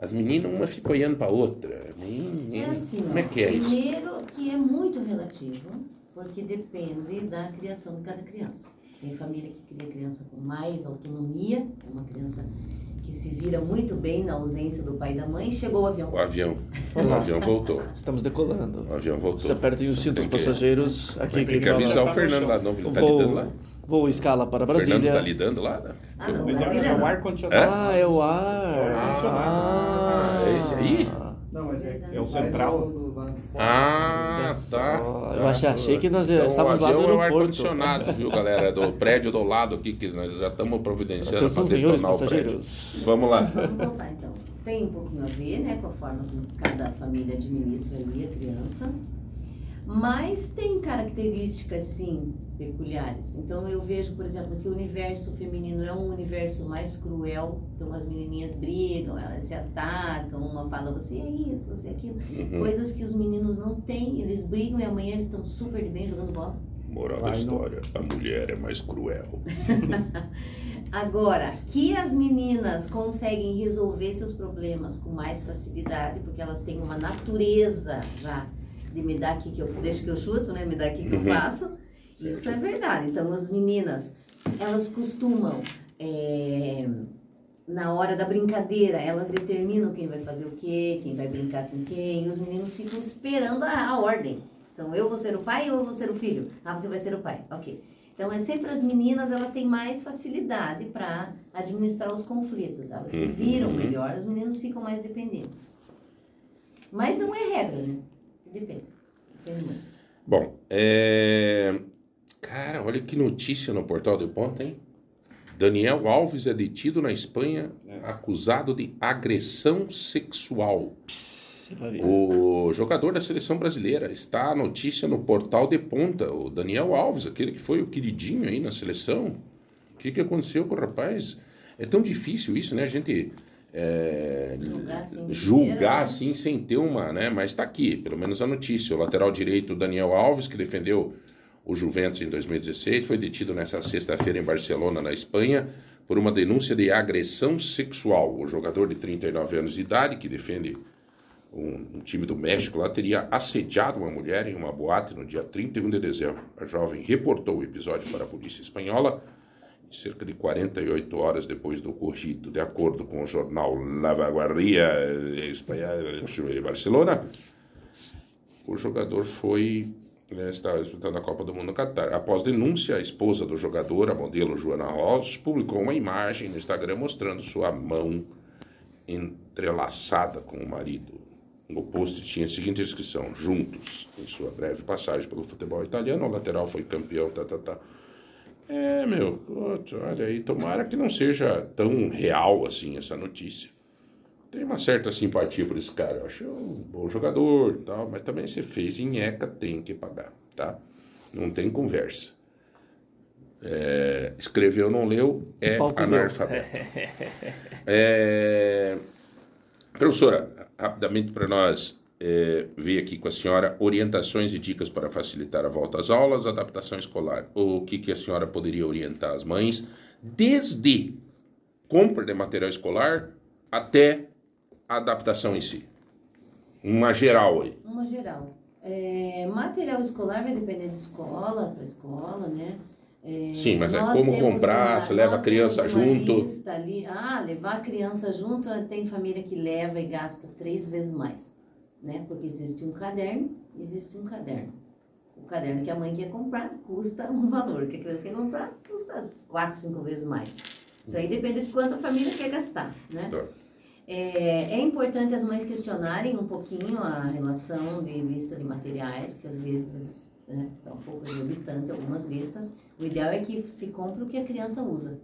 As meninas, uma fica olhando para outra. Nem- nem- É assim, Como é que é isso? primeiro que é muito relativo, porque depende da criação de cada criança. Tem família que cria criança com mais autonomia, uma criança que se vira muito bem na ausência do pai e da mãe, chegou o avião. O avião. O Olá. avião voltou. Estamos decolando. O avião voltou. Você aperta o cinto dos Tem que- passageiros. Aqui Tem quem que avisar o Fernando lá. Não, ele O tá lidando lá. voo escala para O Fernando Brasília. tá lidando lá. né? Ah, não, é, Brasília é o não. ar-condicionado. Ah, é o ar. Ah, é esse aí? Mas é, É o central. do- do. Ah, tá. tá. Eu achei- achei que nós Então, estávamos lá do avião é o aeroporto. ar-condicionado, viu, galera? Do prédio do lado aqui, que nós já estamos providenciando para senhores detonar o prédio. passageiros. Vamos lá. Vamos voltar então. Tem um pouquinho a ver, né, com a forma como cada família administra ali a criança. Mas tem características, sim, peculiares. Então eu vejo, por exemplo, que o universo feminino é um universo mais cruel. Então as menininhas brigam, elas se atacam, uma fala você é isso, você é aquilo. Uhum. Coisas que os meninos não têm, eles brigam e amanhã eles estão super de bem jogando bola. Moral da Vai no- história: a mulher é mais cruel. Agora, que as meninas conseguem resolver seus problemas com mais facilidade, porque elas têm uma natureza já de me dar aqui que eu deixa que eu chuto, né? Me dá aqui que eu Uhum. faço. Isso é verdade. Então, as meninas, elas costumam, é, na hora da brincadeira, elas determinam quem vai fazer o quê, quem vai brincar com quem, e os meninos ficam esperando a, a ordem. Então, eu vou ser o pai ou eu vou ser o filho? Ah, você vai ser o pai. Ok. Então, é sempre as meninas, elas têm mais facilidade para administrar os conflitos. Elas se Uhum. viram melhor, os meninos ficam mais dependentes. Mas não é regra, né? Depende. Depende muito. Bom, é... cara, olha que notícia no portal do Ponto, hein? Daniel Alves é detido na Espanha É. acusado de agressão sexual. Você vai ver. O jogador da seleção brasileira está a notícia no portal de ponta, o Daniel Alves, aquele que foi o queridinho aí na seleção. O que, que aconteceu com o rapaz? É tão difícil isso, né? A gente é, Julgar assim sem ter uma, né? Mas está aqui, pelo menos a notícia. O lateral direito Daniel Alves, que defendeu o Juventus em 2016, foi detido nessa sexta-feira em Barcelona, na Espanha, por uma denúncia de agressão sexual. O jogador de 39 anos de idade, que defende um, um time do México lá, teria assediado uma mulher em uma boate no dia 31 de dezembro. A jovem reportou o episódio para a polícia espanhola cerca de 48 horas depois do ocorrido, de acordo com o jornal La Vanguardia Espanha de Barcelona, o jogador foi né, estava disputando a Copa do Mundo no Catar. Após denúncia, a esposa do jogador, a modelo Joana Ross, publicou uma imagem no Instagram mostrando sua mão entrelaçada com o marido. No post tinha a seguinte inscrição: Juntos. Em sua breve passagem pelo futebol italiano, o lateral foi campeão, tá, tá, tá. É, meu, putz, olha aí, tomara que não seja tão real assim essa notícia. Tem uma certa simpatia por esse cara, eu acho um bom jogador e tal, mas também se fez em ECA, tem que pagar, tá? Não tem conversa. É, escreveu, não leu, é analfabeto. É, professora, rapidamente para nós é, ver aqui com a senhora orientações e dicas para facilitar a volta às aulas, adaptação escolar. O que, que a senhora poderia orientar as mães, desde compra de material escolar até a adaptação em si? Uma geral aí. Uma geral. É, material escolar vai depender de escola para escola, né? É, Sim, mas é como comprar, uma- você leva a criança junto. ali. Ah, levar a criança junto, tem família que leva e gasta três vezes mais, né? Porque existe um caderno, existe um caderno. O caderno que a mãe quer comprar custa um valor, que a criança quer comprar custa quatro, cinco vezes mais. Isso aí depende de quanto a família quer gastar, né? Tá. É, é importante as mães questionarem um pouquinho a relação de lista de materiais, porque às vezes né, está um pouco exorbitante algumas listas. O ideal é que se compre o que a criança usa,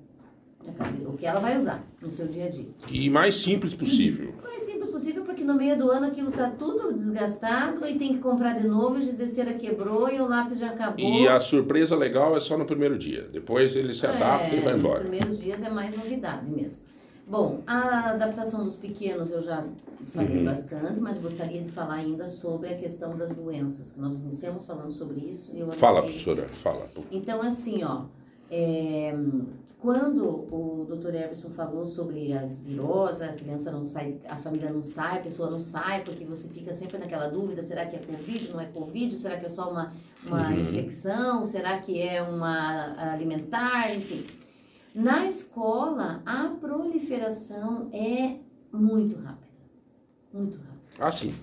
né, o que ela vai usar no seu dia a dia. E mais simples possível. O mais simples possível, porque no meio do ano aquilo está tudo desgastado e tem que comprar de novo, a giz de cera quebrou e o lápis já acabou. E a surpresa legal é só no primeiro dia. Depois ele se adapta e vai nos embora. primeiros dias é mais novidade mesmo. Bom, a adaptação dos pequenos eu já falei Uhum. bastante, mas gostaria de falar ainda sobre a questão das doenças, que nós iniciamos falando sobre isso. e eu Fala, professora, fala. Então, assim, ó, é, quando o Dr. Everson falou sobre as viroses, a criança não sai, a família não sai, a pessoa não sai, porque você fica sempre naquela dúvida, será que é Covid, não é Covid, será que é só uma, uma Uhum. infecção, será que é uma alimentar, enfim. Na escola, a proliferação é muito rápida, muito rápida. Ah, sim.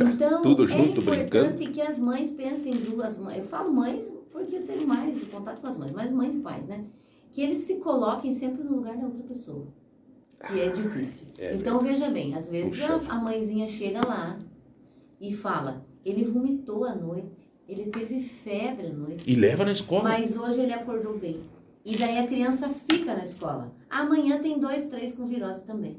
Então, Tudo é junto, importante brincando. que as mães pensem duas mães. Eu falo mães porque eu tenho mais contato com as mães, mas mães e pais, né? Que eles se coloquem sempre no lugar da outra pessoa. Que é difícil. É então, veja bem, às vezes a, a mãezinha chega lá e fala: ele vomitou à noite, ele teve febre à noite. E leva na escola. Mas hoje ele acordou bem. E daí a criança fica na escola. Amanhã tem dois, três com virose também.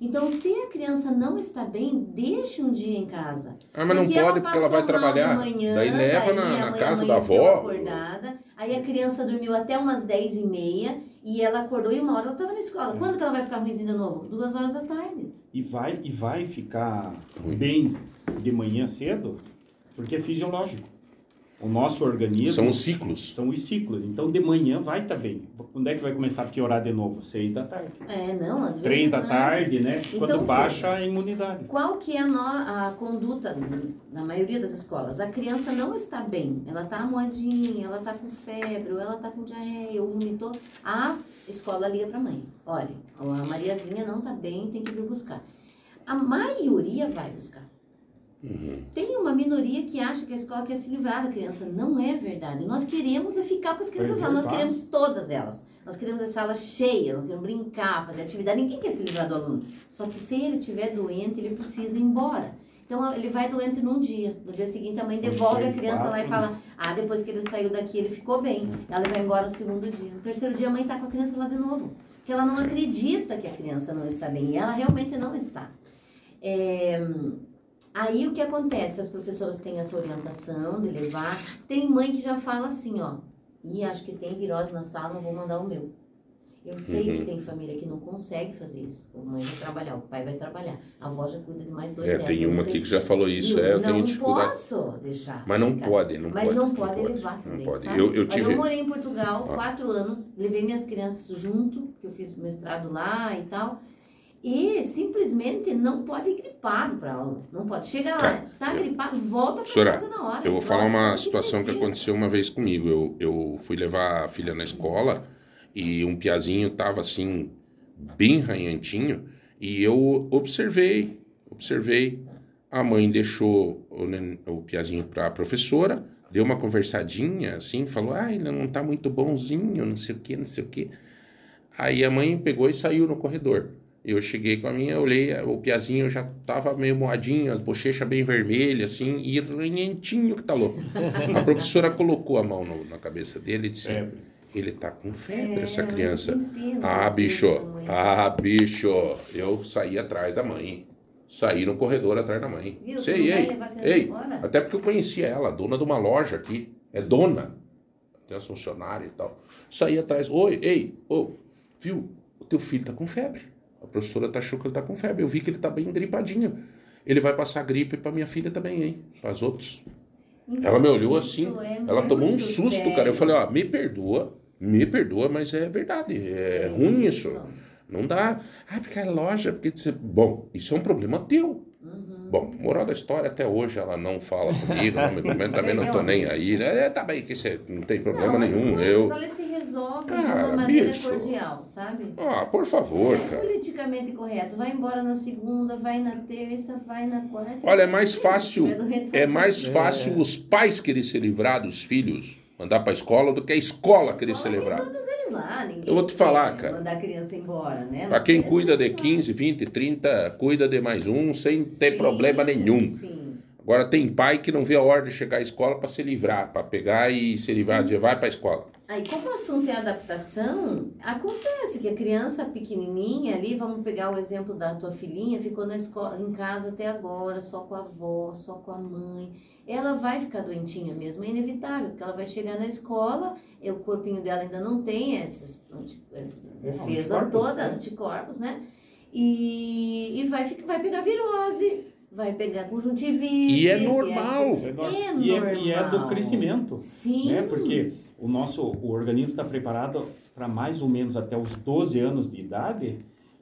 Então, se a criança não está bem, deixe um dia em casa. Ah, mas não Porque ela pode porque ela vai trabalhar. manhã, daí leva daí na, na casa da avó. acordada, aí a criança dormiu até umas 10 e meia e ela acordou e uma hora ela estava na escola. Quando que ela vai ficar ruimzinha de novo? Duas horas da tarde. E vai, e vai ficar bem de manhã cedo, porque é fisiológico. O nosso organismo São os ciclos. são os ciclos. Então, de manhã vai estar bem. Quando é que vai começar a piorar de novo? Seis da tarde. É, não, às vezes Três da antes. tarde, né? Então, Quando baixa veja. a imunidade. Qual que é a, no- a conduta na maioria das escolas? A criança não está bem, ela está amoadinha, ela está com febre, ou ela está com diarreia, ou vomitou. A escola liga para a mãe. Olha, a Mariazinha não está bem, tem que vir buscar. A maioria vai buscar. Tem uma minoria que acha que a escola quer se livrar da criança. Não é verdade. Nós queremos é ficar com as crianças lá. Nós queremos todas elas. Nós queremos a sala cheia, nós queremos brincar, fazer atividade. Ninguém quer se livrar do aluno. Só que se ele estiver doente, ele precisa ir embora. Então ele vai doente num dia. No dia seguinte a mãe devolve a criança lá e fala: Ah, depois que ele saiu daqui ele ficou bem. Ela vai embora no segundo dia. No terceiro dia a mãe está com a criança lá de novo. Porque ela não acredita que a criança não está bem. E ela realmente não está. É, Aí o que acontece? As professoras têm essa orientação de levar. Tem mãe que já fala assim, ó. E acho que tem virose na sala, não vou mandar o meu. Eu sei Uhum. que tem família que não consegue fazer isso. A mãe vai trabalhar, o pai vai trabalhar. A avó já cuida de mais dois É, netos, tem não uma aqui que já falou isso, é, eu não tenho dificuldade. posso deixar. Mas não ficar. pode, não Mas pode. não pode levar Não também, pode. sabe? Eu, eu Mas tive. eu morei em Portugal Ah. quatro anos, levei minhas crianças junto, que eu fiz mestrado lá e tal. E simplesmente não pode ir gripado para aula. Não pode. Chega lá, tá eu- gripado, volta para casa na hora. Eu vou falar uma situação que aconteceu uma vez comigo. Eu, eu fui levar a filha na escola e um piazinho tava assim, bem ranhentinho, e eu observei, observei. A mãe deixou o, o piazinho para a professora, deu uma conversadinha assim, falou: ah, ele não tá muito bonzinho, não sei o que, não sei o que. Aí a mãe pegou e saiu no corredor. Eu cheguei com a minha, olhei, o piazinho já tava meio moadinho, as bochechas bem vermelhas, assim, e ranhentinho que tá louco. A professora colocou a mão no- na cabeça dele e disse: Febre. Ele tá com febre, É, essa criança. entendo Ah, bicho, mãe. ah, bicho. Eu saí atrás da mãe. Saí no corredor atrás da mãe. Viu? Sei, ei, ei. embora? Até porque eu conhecia ela, dona de uma loja aqui. É dona. Tem as funcionárias e tal. Saí atrás. Oi, ei, ô, viu? O teu filho tá com febre. A professora tá achou que ele tá com febre. Eu vi que ele tá bem gripadinho. Ele vai passar gripe pra minha filha também, hein? Para os outros. Então, Ela me olhou isso assim, é ela tomou um susto, sério. cara. Eu falei, ó, me perdoa, me perdoa, mas é verdade, é ruim isso. Não dá. Ah, porque é loja, porque... Bom, isso é um problema teu. Uhum. Bom, moral da história, até hoje ela não fala comigo, não me comenta, também não tô nem aí. né? É, tá bem, que você não tem problema Não, nenhum. Eu... Se resolvem de Cara, uma maneira bicho. cordial, sabe? Ah, por favor, é cara. politicamente correto. Vai embora na segunda, vai na terça, vai na quarta. Olha, é mais fácil, É é mais fácil os pais quererem se livrar dos filhos, mandar pra escola, do que a escola querer se livrar. todos eles lá, ninguém Eu vou te quer falar, cara. Mandar a criança embora, né? Pra Mas quem cuida de lá. 15, 20, 30, cuida de mais um sem ter Sim, problema nenhum. Sim. Agora tem pai que não vê a hora de chegar à escola para se livrar, para pegar e se livrar, de vai para a escola. Aí, como o assunto é adaptação, acontece que a criança pequenininha ali, vamos pegar o exemplo da tua filhinha, ficou na escola, em casa até agora, só com a avó, só com a mãe. Ela vai ficar doentinha mesmo, é inevitável, porque ela vai chegar na escola, e o corpinho dela ainda não tem essas eh, É, defesa anticorpos, toda, né? anticorpos, né? E, e vai, vai pegar virose, vai pegar conjuntivite. E é normal. É nor- É e, é, e é do normal. crescimento. Sim. né? Porque o nosso o organismo está preparado para mais ou menos até os 12 anos de idade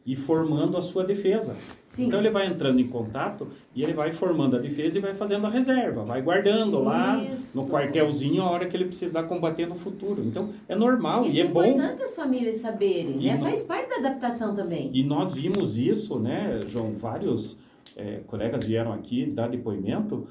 e formando a sua defesa. Sim. Então ele vai entrando em contato e ele vai formando a defesa e vai fazendo a reserva, vai guardando lá Isso. no quartelzinho a hora que ele precisar combater no futuro. Então é normal Isso e é é bom. importante as famílias saberem, E né? Faz parte da adaptação também. E nós vimos isso, né, João? Vários eh, colegas vieram aqui dar depoimento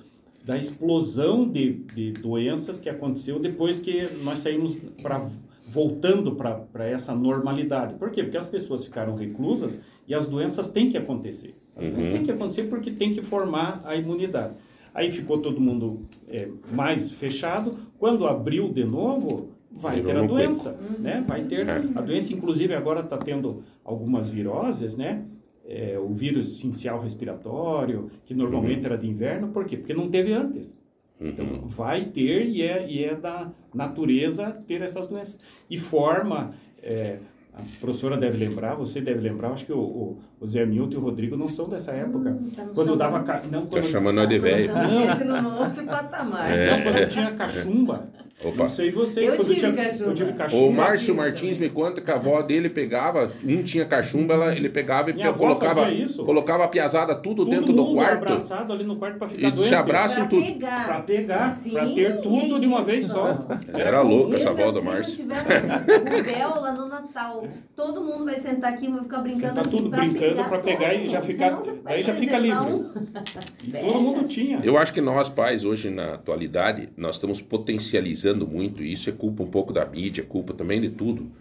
da explosão de, de doenças que aconteceu depois que nós saímos para voltando para essa normalidade. Por quê? Porque as pessoas ficaram reclusas e as doenças têm que acontecer. As Uhum. doenças têm que acontecer porque tem que formar a imunidade. Aí ficou todo mundo eh, mais fechado. Quando abriu de novo, vai Virou ter a doença, né? Vai ter É. a doença. Inclusive agora está tendo algumas viroses, né? É, o vírus sincial respiratório, que normalmente era de inverno, por quê? Porque não teve antes. Então, Uhum. vai ter e é, e é da natureza ter essas doenças. E forma, é, a professora deve lembrar, você deve lembrar, acho que o, o, o Zé Milton e o Rodrigo não são dessa época. Hum, tá quando chamando. dava... ca- Não, Tá quando, chamando nós de velho. Colocando gente no outro patamar. não, quando tinha cachumba. Opa. Não sei vocês. Eu quando tive tinha, cachumba. Eu tive O cachumba. Márcio tive Martins também. me conta que a avó dele pegava, um tinha cachumba, ela, ele pegava e Minha avó colocava, fazia isso. colocava a piazada tudo Todo dentro do quarto abraçado ali no quarto para ficar e doente. se abraçam Pra tudo. pegar. Pra pegar, Sim, pra ter tudo é de uma vez isso. só. Era louca essa Eu avó do Márcio. tivemos rubéola no Natal. Todo mundo vai sentar aqui e vai ficar brincando Sentar aqui tudo pra brincando pegar pra pegar e já mundo. fica- Senão você vai daí já fica livre. um. Todo mundo tinha. Eu acho que nós, pais, hoje na atualidade, nós estamos potencializando muito, e isso é culpa um pouco da mídia, é culpa também de tudo,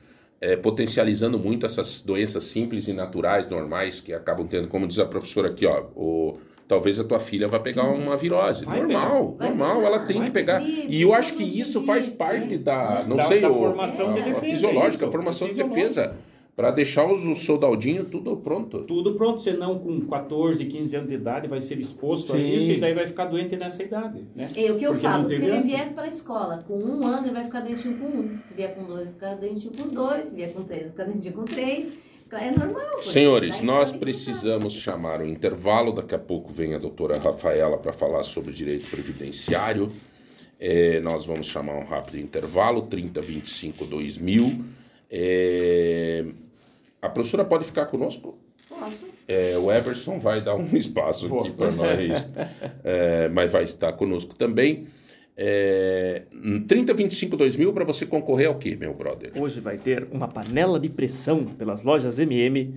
é, potencializando muito essas doenças simples e naturais, normais, que acabam tendo, como diz a professora aqui, ó, o, talvez a tua filha vá pegar uma virose. Vai normal, Vai normal, pegar, ela tem vai que pegar. pegar. E eu acho que isso faz parte da, não Da- sei, da o- formação a, de a defesa, fisiológica, isso, a formação de defesa, para deixar os, os soldadinhos tudo pronto. Tudo pronto, senão com 14, 15 anos de idade vai ser exposto a Sim. isso e daí vai ficar doente nessa idade, né? É o que eu Porque falo, se ele vier para a escola com um ano, ele vai ficar doentinho com um. Se vier com dois, ele vai ficar doentinho com dois. Se vier com três, ele vai ficar doentinho com três. É normal. Senhores, nós precisamos chamar o intervalo. Daqui a pouco vem a doutora Rafaela para falar sobre direito previdenciário. É, nós vamos chamar um rápido intervalo, 3025 2000. É, a professora pode ficar conosco? Posso? É, o Everson vai dar um espaço aqui para nós, é, mas vai estar conosco também. É, 3025 2000 para você concorrer ao quê, meu brother? Hoje vai ter uma panela de pressão pelas lojas MM.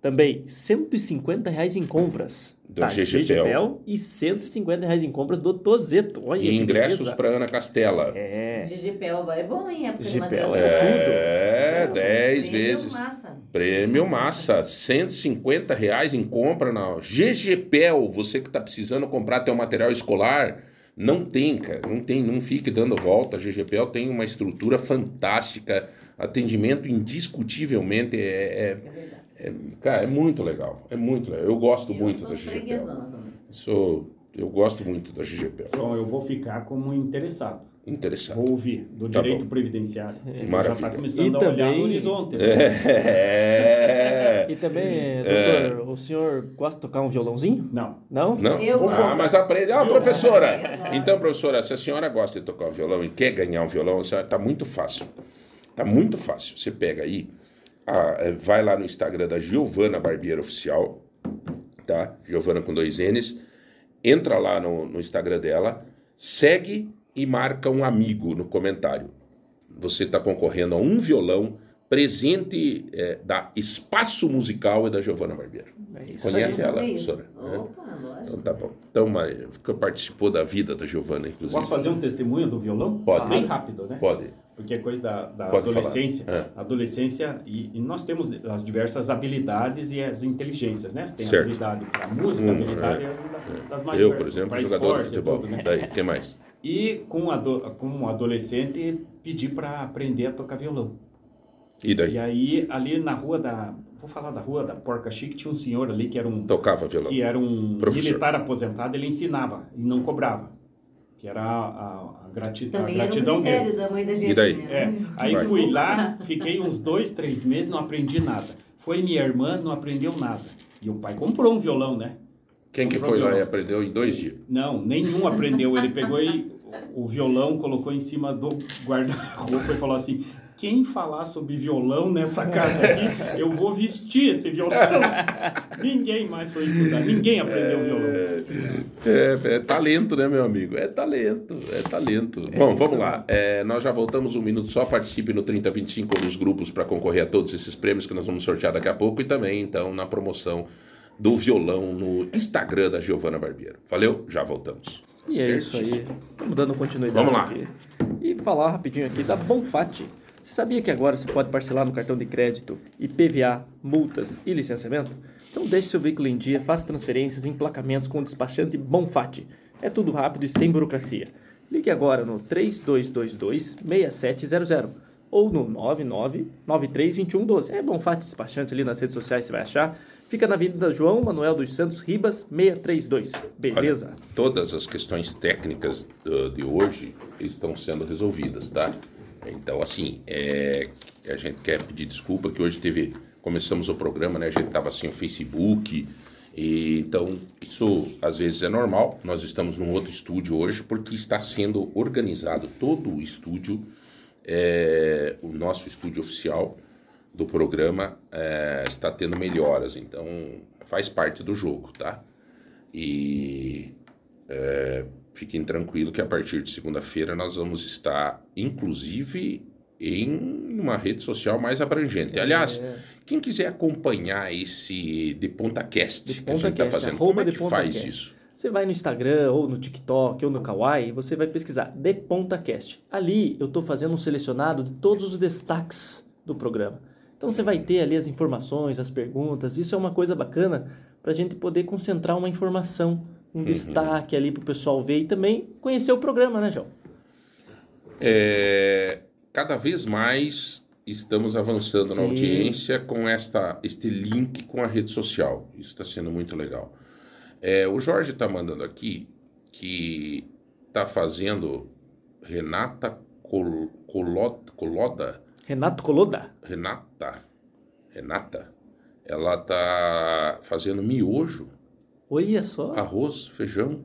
Também 150 reais em compras Da GGPEL. e 150 reais em compras do Tozeto. Olha E que ingressos para Ana Castela. É, GGPL agora é bom, hein? GGPL madeira É, tudo. 10 Prêmio vezes. Massa. Prêmio massa, 150 reais em compra na GGPEL. Você que está precisando comprar teu material escolar, não tem, cara, não tem, não fique dando volta. A GGPEL tem uma estrutura fantástica, atendimento indiscutivelmente é, é- É verdade. É- cara, é muito legal, é muito legal. Eu gosto Eu muito sou da GGPEL. Sou, eu gosto muito da GGPEL. Então eu vou ficar como interessado. Interessante. Vou ouvir do Tá direito bom. previdenciário. Já Maravilha. está começando E a olhar também- no horizonte. né? É. E também, É. doutor, o senhor gosta de tocar um violãozinho? Não. Não? Não? Eu ah, gosto. mas aprende. Ah, professora! Então, professora, se a senhora gosta de tocar um violão e quer ganhar um violão, a senhora tá muito fácil. Tá muito fácil. Você pega aí, ah, eh, vai lá no Instagram da Giovana Barbeiro Oficial, tá? Giovana com dois N's. Entra lá no, no Instagram dela, segue e marca um amigo no comentário. Você está concorrendo a um violão presente eh, da Espaço Musical e da Giovana Barbeiro. É isso Conhece aí. ela, professora? É. Opa, lógico. Então tá bom. Então, mas que participou da vida da Giovana, inclusive. Posso fazer um testemunho do violão? Pode. Bem rápido, né? Pode. Porque é coisa da, da adolescência. É. Adolescência, e, e nós temos as diversas habilidades e as inteligências, né? Você tem Certo. a habilidade para música, Hum, a habilidade é. é da- das mais Eu, por exemplo, jogador de esporte, futebol. tudo, né? Daí, o que mais? E com, ado com adolescente, pedi para aprender a tocar violão. E daí? E aí, ali na rua da. Vou falar da rua da Porca Chique, tinha um senhor ali que era um, Tocava violão. que era um Professor. militar aposentado, ele ensinava e não cobrava. Que era a, a, a grati- a Também era um gratidão dele. critério da mãe da gente. E daí? né? É, aí Vai. fui lá, fiquei uns dois, três meses, não aprendi nada. Foi minha irmã, não aprendeu nada. E o pai comprou um violão, né? Quem que foi lá e aprendeu em dois dias? Não, nenhum aprendeu. Ele pegou e o violão, colocou em cima do guarda-roupa e falou assim: quem falar sobre violão nessa casa aqui, eu vou vestir esse violão. ninguém mais foi estudar, ninguém aprendeu violão. É, é talento, né, meu amigo? É talento, é talento. Bom, vamos lá. É, nós já voltamos um minuto só. Participe no 3025 ou nos grupos para concorrer a todos esses prêmios que nós vamos sortear daqui a pouco e também, então, na promoção do violão no Instagram da Giovana Barbeiro. Valeu? Já voltamos. E é isso aí. Vamos dando continuidade Vamos lá. aqui. E falar rapidinho aqui da Bonfatti. Você sabia que agora você pode parcelar no cartão de crédito, IPVA, multas e licenciamento? Então deixe seu veículo em dia, faça transferências emplacamentos com o despachante Bonfatti. É tudo rápido e sem burocracia. Ligue agora no 3222-6700 ou no 99932112. É Bonfatti Despachante ali nas redes sociais, você vai achar. Fica na Avenida João Manuel dos Santos Ribas, 632. Beleza? Olha, todas as questões técnicas uh, de hoje estão sendo resolvidas, tá? Então, assim, é, a gente quer pedir desculpa que hoje teve. Começamos o programa, né? A gente tava sem o Facebook. E, então, isso às vezes é normal. Nós estamos num outro estúdio hoje porque está sendo organizado todo o estúdio, é, o nosso estúdio oficial do programa é, está tendo melhoras. Então, faz parte do jogo, tá? E é, fiquem tranquilos que a partir de segunda-feira nós vamos estar, inclusive, em uma rede social mais abrangente. Aliás, quem quiser acompanhar esse De Ponta Cast De que a gente está PontaCast, fazendo, como é que faz Cast. isso? Você vai no Instagram, ou no TikTok, ou no Kawaii, e você vai pesquisar De PontaCast. Ali eu estou fazendo um selecionado de todos os destaques do programa. Então você vai ter ali as informações, as perguntas, isso é uma coisa bacana para a gente poder concentrar uma informação, um destaque ali para o pessoal ver e também conhecer o programa, né, João? É, cada vez mais estamos avançando na Sim. audiência com esta, este link com a rede social. Isso está sendo muito legal. É, o Jorge está mandando aqui que está fazendo Renata Col, Colot- Coloda. Renato Coloda. Renata. Renata. Ela tá fazendo miojo, Olha só, arroz, feijão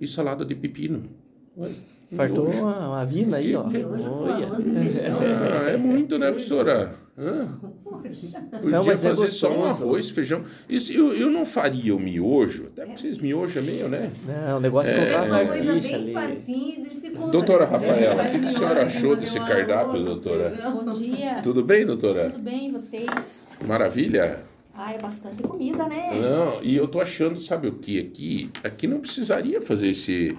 e salada de pepino. Olha, fartou uma, uma vina aí, ó. Olha. arroz e feijão. Ah, é muito, né, professora? Hã? Podia Não, mas é fazer só um arroz, feijão. Isso, eu, eu não faria o miojo, até porque vocês miojo é meio, né? Não, o negócio é colocar uma Uma coisa salsicha bem ali. dificulta. Doutora? Rafaela, o que que a senhora achou desse cardápio, doutora? Bom dia. Tudo bem, doutora? Tudo bem, vocês? Maravilha? Ah, é bastante comida, né? Não, e eu tô achando, sabe o que aqui? Aqui não precisaria fazer esse,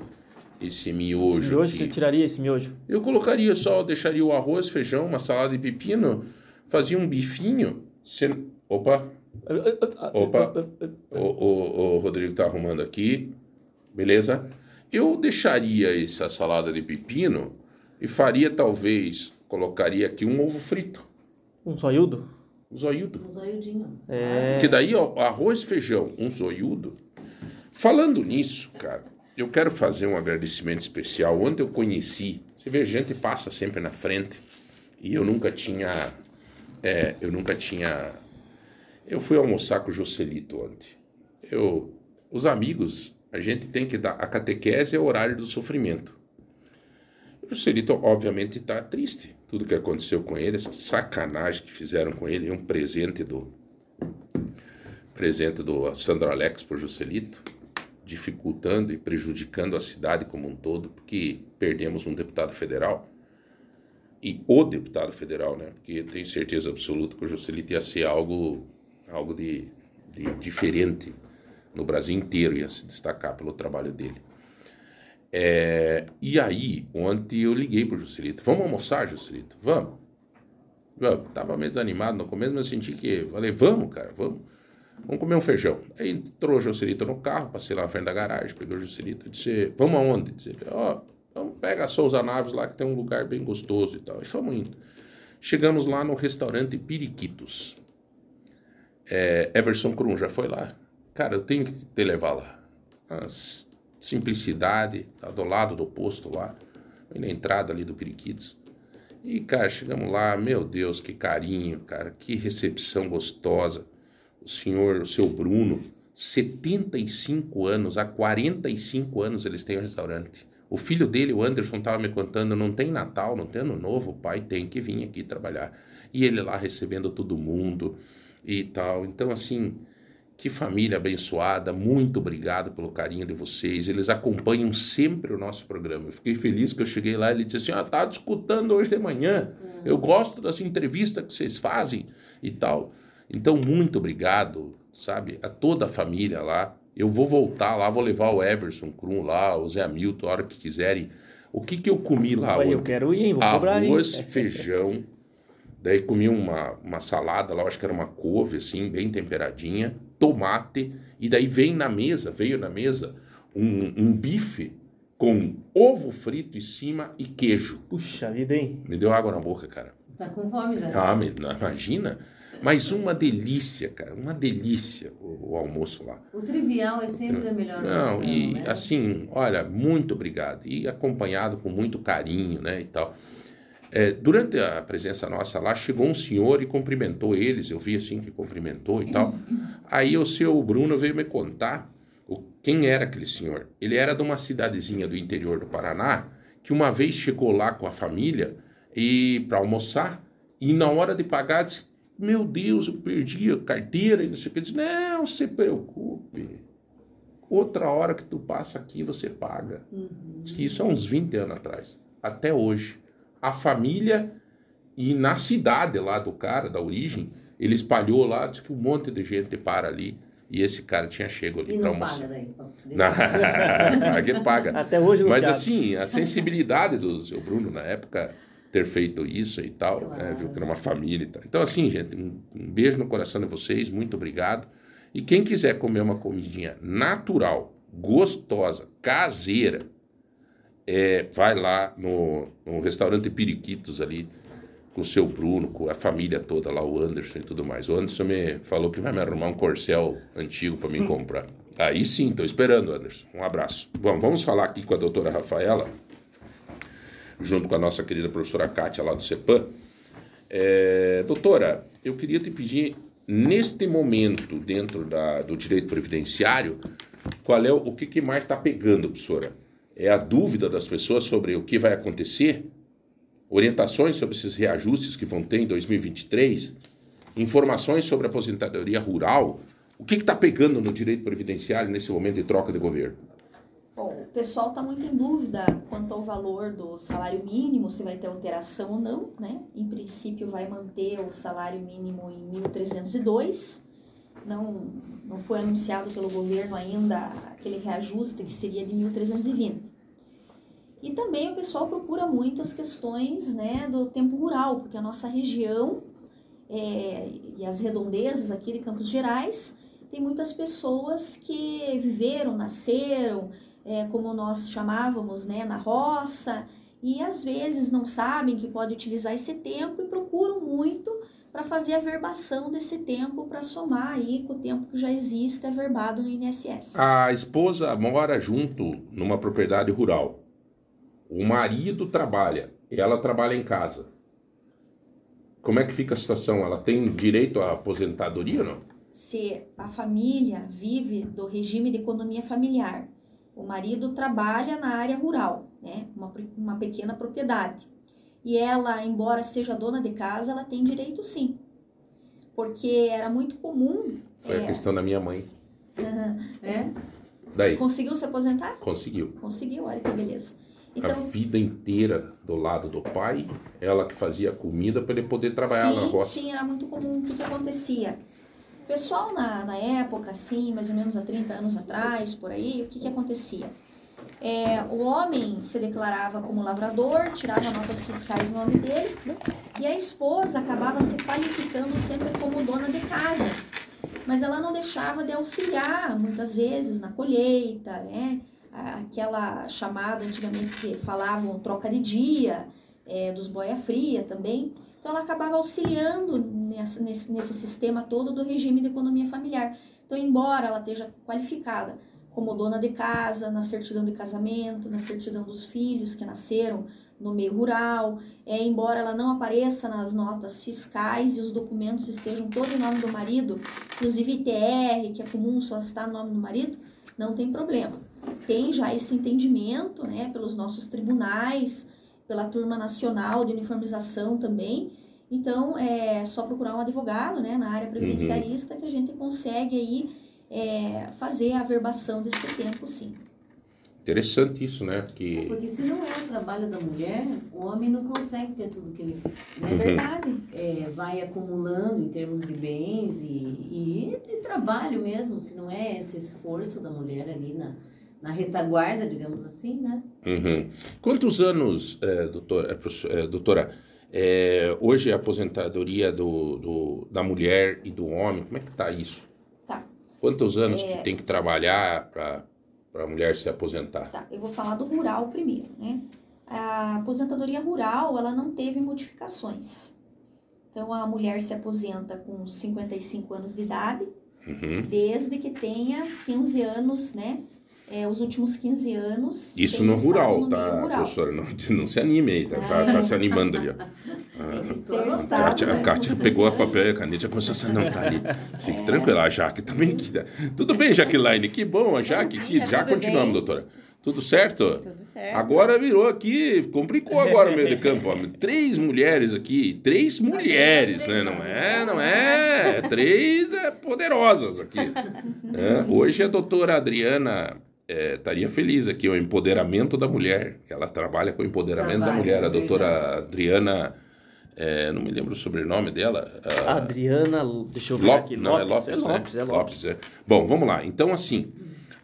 esse miojo. Esse miojo, aqui. você tiraria esse miojo? Eu colocaria só, deixaria o arroz, feijão, uma salada de pepino, fazia um bifinho. cen- Opa, Opa. o, o, o Rodrigo tá arrumando aqui. Beleza? Eu deixaria essa salada de pepino e faria talvez, colocaria aqui um ovo frito. Um zoiudo? Um zoiudo. Um zoiudinho. É. Que daí, ó, arroz, feijão, um zoiudo. Falando nisso, cara, eu quero fazer um agradecimento especial. Ontem eu conheci, você vê, gente passa sempre na frente e eu nunca tinha, é, eu nunca tinha, eu fui almoçar com o Joselito ontem. Eu, os amigos, a gente tem que dar, a catequese é o horário do sofrimento. O Joselito, obviamente, está triste. Tudo que aconteceu com ele, essa sacanagem que fizeram com ele, um presente do, presente do Sandro Alex por Juscelito, dificultando e prejudicando a cidade como um todo, porque perdemos um deputado federal. E o deputado federal, né? Porque eu tenho certeza absoluta que o Juscelito ia ser algo, algo de, de diferente no Brasil inteiro, ia se destacar pelo trabalho dele. É, e aí, ontem eu liguei pro Juscelito. Vamos almoçar, Juscelito? Vamos. Vamos. Tava meio desanimado no começo, mas senti que. Falei, vamos, cara, vamos. Vamos comer um feijão. Aí entrou o Juscelito no carro, passei lá na frente da garagem, pegou o Juscelito disse: Vamos aonde? Disse Ó, vamos pegar a Souza Naves lá, que tem um lugar bem gostoso e tal. E fomos indo. Chegamos lá no restaurante Piriquitos. É, Everson Krum já foi lá. Cara, eu tenho que te levar lá. A s- simplicidade, tá do lado do posto lá, na entrada ali do Periquitos. E, cara, chegamos lá, meu Deus, que carinho, cara, que recepção gostosa. O senhor, o seu Bruno, 75 anos, há 45 anos eles têm um restaurante. O filho dele, o Anderson, estava me contando, não tem Natal, não tem Ano Novo, o pai tem que vir aqui trabalhar. E ele lá recebendo todo mundo e tal. Então, assim, que família abençoada, muito obrigado pelo carinho de vocês. Eles acompanham sempre o nosso programa. Eu fiquei feliz que eu cheguei lá e ele disse assim: Ah, tá escutando hoje de manhã. Eu gosto das entrevistas que vocês fazem e tal. Então, muito obrigado, sabe, a toda a família lá. Eu vou voltar lá, vou levar o Everson Krum lá, o Zé Hamilton, a hora que quiserem. O que, que eu comi lá Olha, eu quero ir, hein? Vou cobrar? Arroz, feijão. Daí comi uma, uma salada lá, acho que era uma couve, assim, bem temperadinha, tomate. E daí vem na mesa, veio na mesa, um, um bife com ovo frito em cima e queijo. Puxa vida, hein? Me deu água na boca, cara. Tá com fome já. Ah, me- imagina. Mas uma delícia, cara, uma delícia o, o almoço lá. O trivial é sempre a melhor Não, opção, e né? assim, olha, muito obrigado. E acompanhado com muito carinho, né, e tal. É, durante a presença nossa lá, chegou um senhor e cumprimentou eles, eu vi assim que cumprimentou e tal. Aí o seu Bruno veio me contar o, quem era aquele senhor. Ele era de uma cidadezinha do interior do Paraná, que uma vez chegou lá com a família e para almoçar, e na hora de pagar disse, meu Deus, eu perdi a carteira e não sei o que. Disse, não se preocupe. Outra hora que tu passa aqui, você paga. Que Isso há uns 20 anos atrás. Até hoje. A família e na cidade lá do cara, da origem, ele espalhou lá, diz que um monte de gente para ali. E esse cara tinha chego ali para não paga almoçar. daí. Ó, Não, paga, paga. Até hoje não Mas piada. assim, a sensibilidade do seu Bruno na época ter feito isso e tal, né, Claro. viu que era uma família e tal. Então assim, gente, um, um beijo no coração de vocês, muito obrigado. E quem quiser comer uma comidinha natural, gostosa, caseira, é, vai lá no, no restaurante Periquitos ali, com o seu Bruno, com a família toda lá, o Anderson e tudo mais. O Anderson me falou que vai me arrumar um corcel antigo para mim comprar. Aí sim, estou esperando, Anderson. Um abraço. Bom, vamos falar aqui com a doutora Rafaela, junto com a nossa querida professora Kátia lá do CEPAM. É, doutora, eu queria te pedir, neste momento, dentro da, do direito previdenciário, qual é o, o que, que mais está pegando, professora? É a dúvida das pessoas sobre o que vai acontecer? Orientações sobre esses reajustes que vão ter em 2023? Informações sobre a aposentadoria rural? O que está pegando no direito previdenciário nesse momento de troca de governo? Bom, o pessoal está muito em dúvida quanto ao valor do salário mínimo, se vai ter alteração ou não, né? Em princípio, vai manter o salário mínimo em 1.302. Não, não foi anunciado pelo governo ainda aquele reajuste que seria de 1.320. E também o pessoal procura muito as questões né, do tempo rural, porque a nossa região é, e as redondezas aqui de Campos Gerais tem muitas pessoas que viveram, nasceram, é, como nós chamávamos, né, na roça, e às vezes não sabem que pode utilizar esse tempo e procuram muito para fazer a verbação desse tempo para somar aí com o tempo que já existe averbado no INSS. A esposa mora junto numa propriedade rural. O marido trabalha, ela trabalha em casa. Como é que fica a situação? Ela tem Sim. direito à aposentadoria ou não? Se a família vive do regime de economia familiar, o marido trabalha na área rural, né, uma, uma pequena propriedade, e ela, embora seja dona de casa, ela tem direito sim, porque era muito comum. Foi a é, questão da minha mãe. É? Daí, conseguiu se aposentar? conseguiu. Conseguiu, olha que beleza. a Então, vida inteira do lado do pai, ela que fazia a comida para ele poder trabalhar na sim, roça. sim, era muito comum. O que, que acontecia? O pessoal na, na época, assim, mais ou menos há 30 anos atrás, por aí, o que, que acontecia? É, o homem se declarava como lavrador, tirava notas fiscais no nome dele, e a esposa acabava se qualificando sempre como dona de casa. Mas ela não deixava de auxiliar, muitas vezes, na colheita, né? Aquela chamada antigamente que falavam troca de dia, é, dos boia fria também. Então ela acabava auxiliando nessa- nesse, nesse sistema todo do regime de economia familiar. Então, embora ela esteja qualificada como dona de casa, na certidão de casamento, na certidão dos filhos que nasceram no meio rural, é, embora ela não apareça nas notas fiscais e os documentos estejam todo em nome do marido, inclusive ITR, que é comum só estar no nome do marido, não tem problema. Tem já esse entendimento né, pelos nossos tribunais, pela turma nacional de uniformização também. Então, é só procurar um advogado né, na área previdenciarista que a gente consegue aí é, fazer a averbação desse tempo, sim. Interessante isso, né? Que Porque se não é o trabalho da mulher, o homem não consegue ter tudo que ele É né? verdade. É, vai acumulando em termos de bens e, e de trabalho mesmo, se não é esse esforço da mulher ali na, na retaguarda, digamos assim, né? Uhum. Quantos anos, é, é, é, doutora, é, hoje a aposentadoria do, do- da mulher e do homem, como é que tá isso? Quantos anos É. que tem que trabalhar para a mulher se aposentar? Tá, eu vou falar do rural primeiro, né? A aposentadoria rural, ela não teve modificações. Então, a mulher se aposenta com 55 anos de idade, Uhum. desde que tenha 15 anos, né? É, os últimos 15 anos. Isso no estado rural, no tá, rural. professora? Não, não se anime aí, tá, tá- tá se animando ali, que ter A estado. Kátia, né, a nos Kátia 15 pegou a papel e a caneta e começou a não, tá ali. Fique É. tranquila, a Jaque também. tá? Tudo bem, Jaqueline? Que bom, a Jaque dia, Já continuamos, bem? doutora. Tudo certo? Tudo certo. Agora virou aqui, complicou agora o meio de campo. Ó. Três mulheres aqui, três mulheres, né? Não é, não é. Três é, poderosas aqui. É, hoje a doutora Adriana é, estaria feliz aqui, o empoderamento da mulher. que Ela trabalha com o empoderamento da Trabalha, mulher. A é doutora Adriana, é, não me lembro o sobrenome dela. ah, Adriana, deixa eu ver Lopes, aqui. não, é Lopes, é Lopes, né? é Lopes. é. Bom, vamos lá. Então, assim,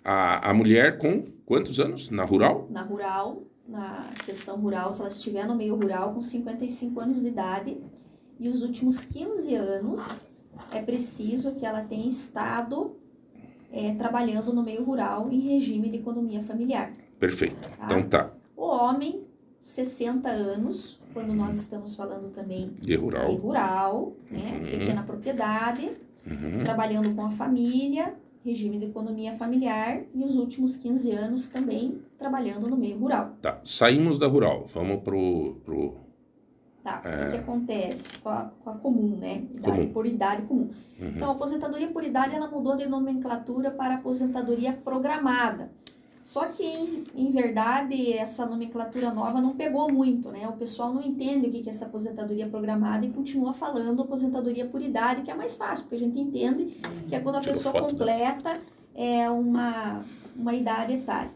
a, a mulher com quantos anos na rural? Na rural, na questão rural, se ela estiver no meio rural com 55 anos de idade e os últimos 15 anos, é preciso que ela tenha estado é, trabalhando no meio rural em regime de economia familiar. Perfeito. Então tá. O homem, 60 anos, quando nós estamos falando também De de rural. rural, né, Uhum. pequena propriedade, Uhum. trabalhando com a família, regime de economia familiar e os últimos 15 anos também trabalhando no meio rural. Tá. Saímos da rural. Vamos pro. pro... Tá, o que, que acontece com a, com a comum, né? Idade É. Comum. por idade comum. Uhum. Então, a aposentadoria por idade, ela mudou de nomenclatura para aposentadoria programada. Só que, em, em verdade, essa nomenclatura nova não pegou muito, né? O pessoal não entende o que que é essa aposentadoria programada e continua falando aposentadoria por idade, que é mais fácil, porque a gente entende que é quando a pessoa foto, né? completa é, uma, uma idade etária.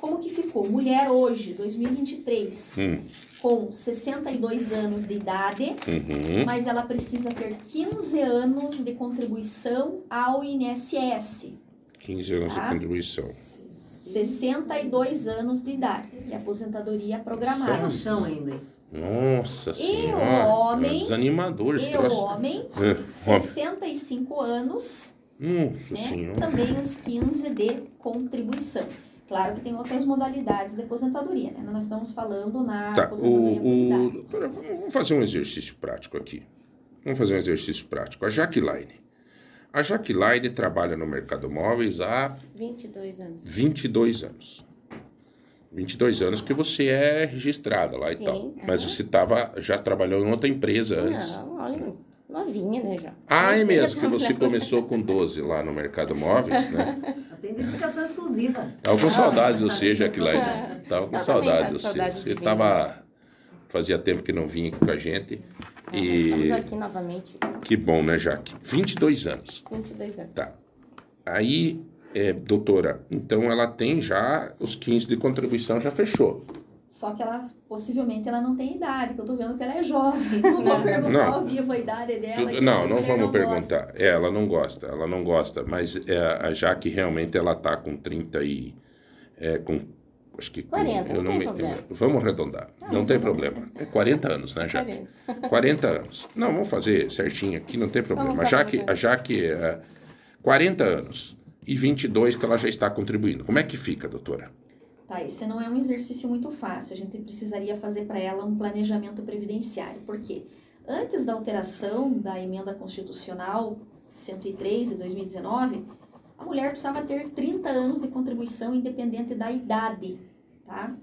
Como que ficou? Mulher hoje, 2023, Hum. Com 62 anos de idade, Uhum. mas ela precisa ter 15 anos de contribuição ao INSS. 15 anos de Tá. contribuição. 62 anos de idade, que é aposentadoria programada. no chão ainda. Nossa E senhora. o homem- é Desanimador esse E o É, homem. 65 anos, Nossa né? senhora. também os 15 de contribuição. Claro que tem outras modalidades de aposentadoria, né? Nós estamos falando na Tá, aposentadoria o, o, doutora, vamos fazer um exercício prático aqui. Vamos fazer um exercício prático. A Jaqueline. A Jaqueline trabalha no mercado móveis há 22 anos. 22 anos. 22 anos que você é registrada lá e Sim, tal. aham. Mas você tava, já trabalhou em outra empresa antes. Não, olha, novinha, né, já. Ah, é mesmo, que você começou com 12 lá no mercado móveis, né? Tem dedicação exclusiva. Tava com saudades de você, Jaqueline. Tava com Eu também saudades tava de com você. saudade Você de vir, tava. Fazia tempo que não vinha aqui com a gente. É, nós Estamos E aqui novamente, que bom, né, Jaque? 22 anos. 22 anos. Tá. Aí, é, doutora, então ela tem já os 15 de contribuição, já fechou. Só que ela, possivelmente, ela não tem idade, que eu tô vendo que ela é jovem. Não vou perguntar Não. ao vivo a idade dela. Que não, não vamos gosta. perguntar. É, ela não gosta, ela não gosta. Mas é, a Jaque realmente ela tá com 30 e. É, com. Acho que. com- 40, eu não tem me- problema. eu- vamos arredondar. não tem problema. É 40 anos, né, Jaque? 40. 40 anos. Não, vamos fazer certinho aqui, não tem problema. Vamos A Jaque, a Jaque é 40 anos e 22 que ela já está contribuindo. Como é que fica, doutora? Tá, esse não é um exercício muito fácil. A gente precisaria fazer para ela um planejamento previdenciário. Por quê? Antes da alteração da emenda constitucional 103 de 2019, a mulher precisava ter 30 anos de contribuição independente da idade, tá?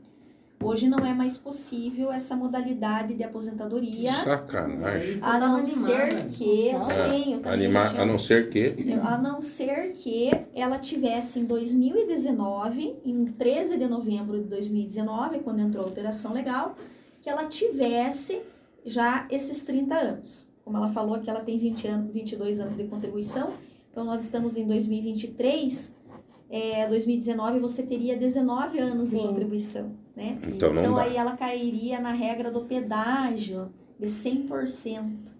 Hoje não é mais possível essa modalidade de aposentadoria, Sacanagem. a não ser que eu É, também, eu também Anima, já tinha a não ser que. a não ser que ela tivesse em 2019, em 13 de novembro de 2019, quando entrou a alteração legal, que ela tivesse já esses 30 anos. Como ela falou que ela tem 20 anos, 22 anos de contribuição, então nós estamos em 2023, é, 2019 você teria 19 anos de Sim. contribuição, né? Então não Então dá. aí ela cairia na regra do pedágio de 100%.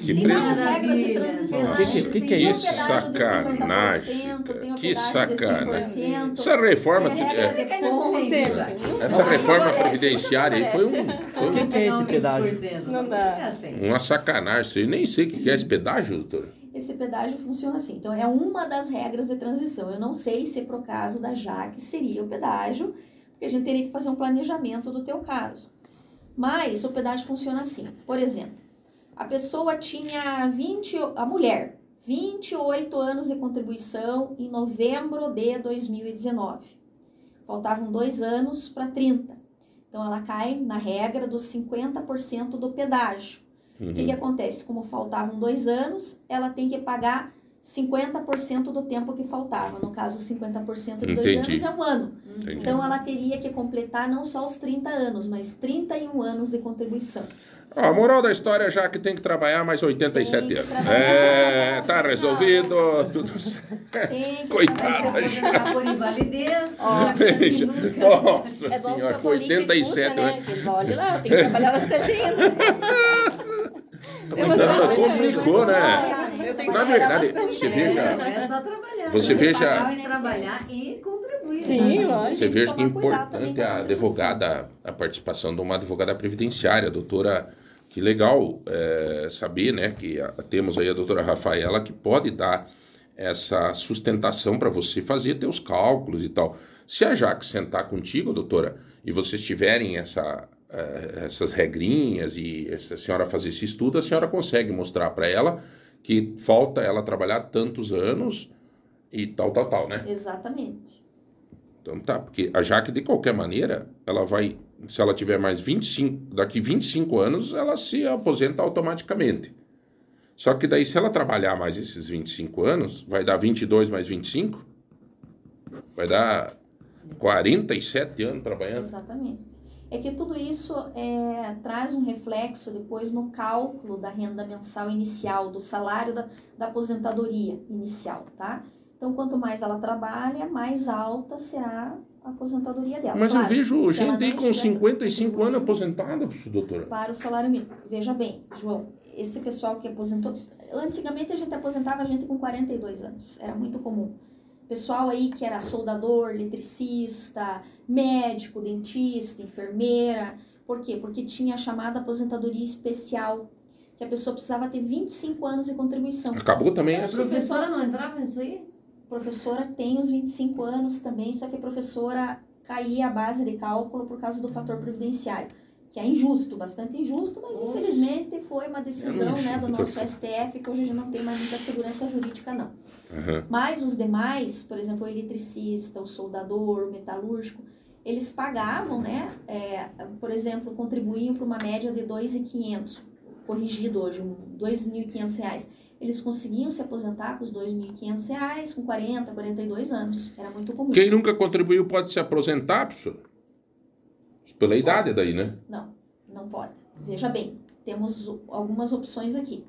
Que Tem várias regras de transição. Que que- que que é o isso? de Sacanagem, 50%, tem o Que sacanagem. de 100%. Essa reforma, é, de pontos. essa reforma previdenciária aí foi, um, foi O que, que é esse pedágio? Não dá. É assim. uma sacanagem. Eu nem sei o que é esse pedágio, doutora. Esse pedágio funciona assim. Então, é uma das regras de transição. Eu não sei se, pro caso da Jaque, seria o pedágio, porque a gente teria que fazer um planejamento do teu caso. Mas o pedágio funciona assim. Por exemplo, a pessoa tinha 20, a mulher, 28 anos de contribuição em novembro de 2019. Faltavam dois anos para 30. Então, ela cai na regra dos 50% do pedágio. O que, que acontece? Como faltavam dois anos, ela tem que pagar 50% do tempo que faltava. No caso, 50% de dois Entendi. anos é um ano. Entendi. Então, ela teria que completar não só os 30 anos, mas 31 anos de contribuição. Ó, a moral da história já que tem que trabalhar mais 87 Tem que anos. É, tá resolvido, tudo certo. Tem que Coitada. Vai se aposentar por invalidez. Já Veja. Nossa É senhora, com polícia 87 escuta, anos. né? Que olha lá, tem que trabalhar bastante ainda. Não, complicou, né? Na verdade, você veja. Não é só trabalhar. Você veja- e. Sim, né? lógico. Você veja que é importante com a advogada, a participação de uma advogada previdenciária, a doutora. Que legal é, saber, né, que a- temos aí a doutora Rafaela que pode dar essa sustentação para você fazer teus cálculos e tal. Se a Jaque sentar contigo, doutora, e vocês tiverem essa, essas regrinhas e a senhora fazer esse estudo, a senhora consegue mostrar para ela que falta ela trabalhar tantos anos e tal, tal, tal, né? Exatamente. Então tá, porque a Jaque, de qualquer maneira, ela vai, se ela tiver mais 25, daqui 25 anos, ela se aposenta automaticamente. Só que daí, se ela trabalhar mais esses 25 anos, vai dar 22 mais 25, vai dar 47 anos trabalhando. Exatamente. É que tudo isso é, traz um reflexo depois no cálculo da renda mensal inicial, do salário da, da aposentadoria inicial, tá? Então, quanto mais ela trabalha, mais alta será a aposentadoria dela. Mas Claro, eu vejo gente com estiver 55 anos aposentada, doutora. Para o salário mínimo. Veja bem, João, esse pessoal que aposentou. Antigamente a gente aposentava a gente com 42 anos, era muito comum. Pessoal aí que era soldador, eletricista, médico, dentista, enfermeira. Por quê? Porque tinha a chamada aposentadoria especial, que a pessoa precisava ter 25 anos de contribuição. Acabou também A essa. professora não entrava nisso aí? professora tem os 25 anos também, só que a professora caía a base de cálculo por causa do fator previdenciário, que é injusto, bastante injusto, mas Oxe. infelizmente foi uma decisão né, do nosso STF, que hoje a gente não tem mais muita segurança jurídica, não. Aham. Mas os demais, por exemplo, o eletricista, o soldador, o metalúrgico, eles pagavam, né, é, por exemplo, contribuíam para uma média de 2.500, corrigido hoje, um, 2.500 reais. Eles conseguiam se aposentar com os 2.500 reais com 40, 42 anos. Era muito comum. Quem nunca contribuiu pode se aposentar, professor? Pela idade daí, né? Não, não pode. Veja bem, temos algumas opções aqui.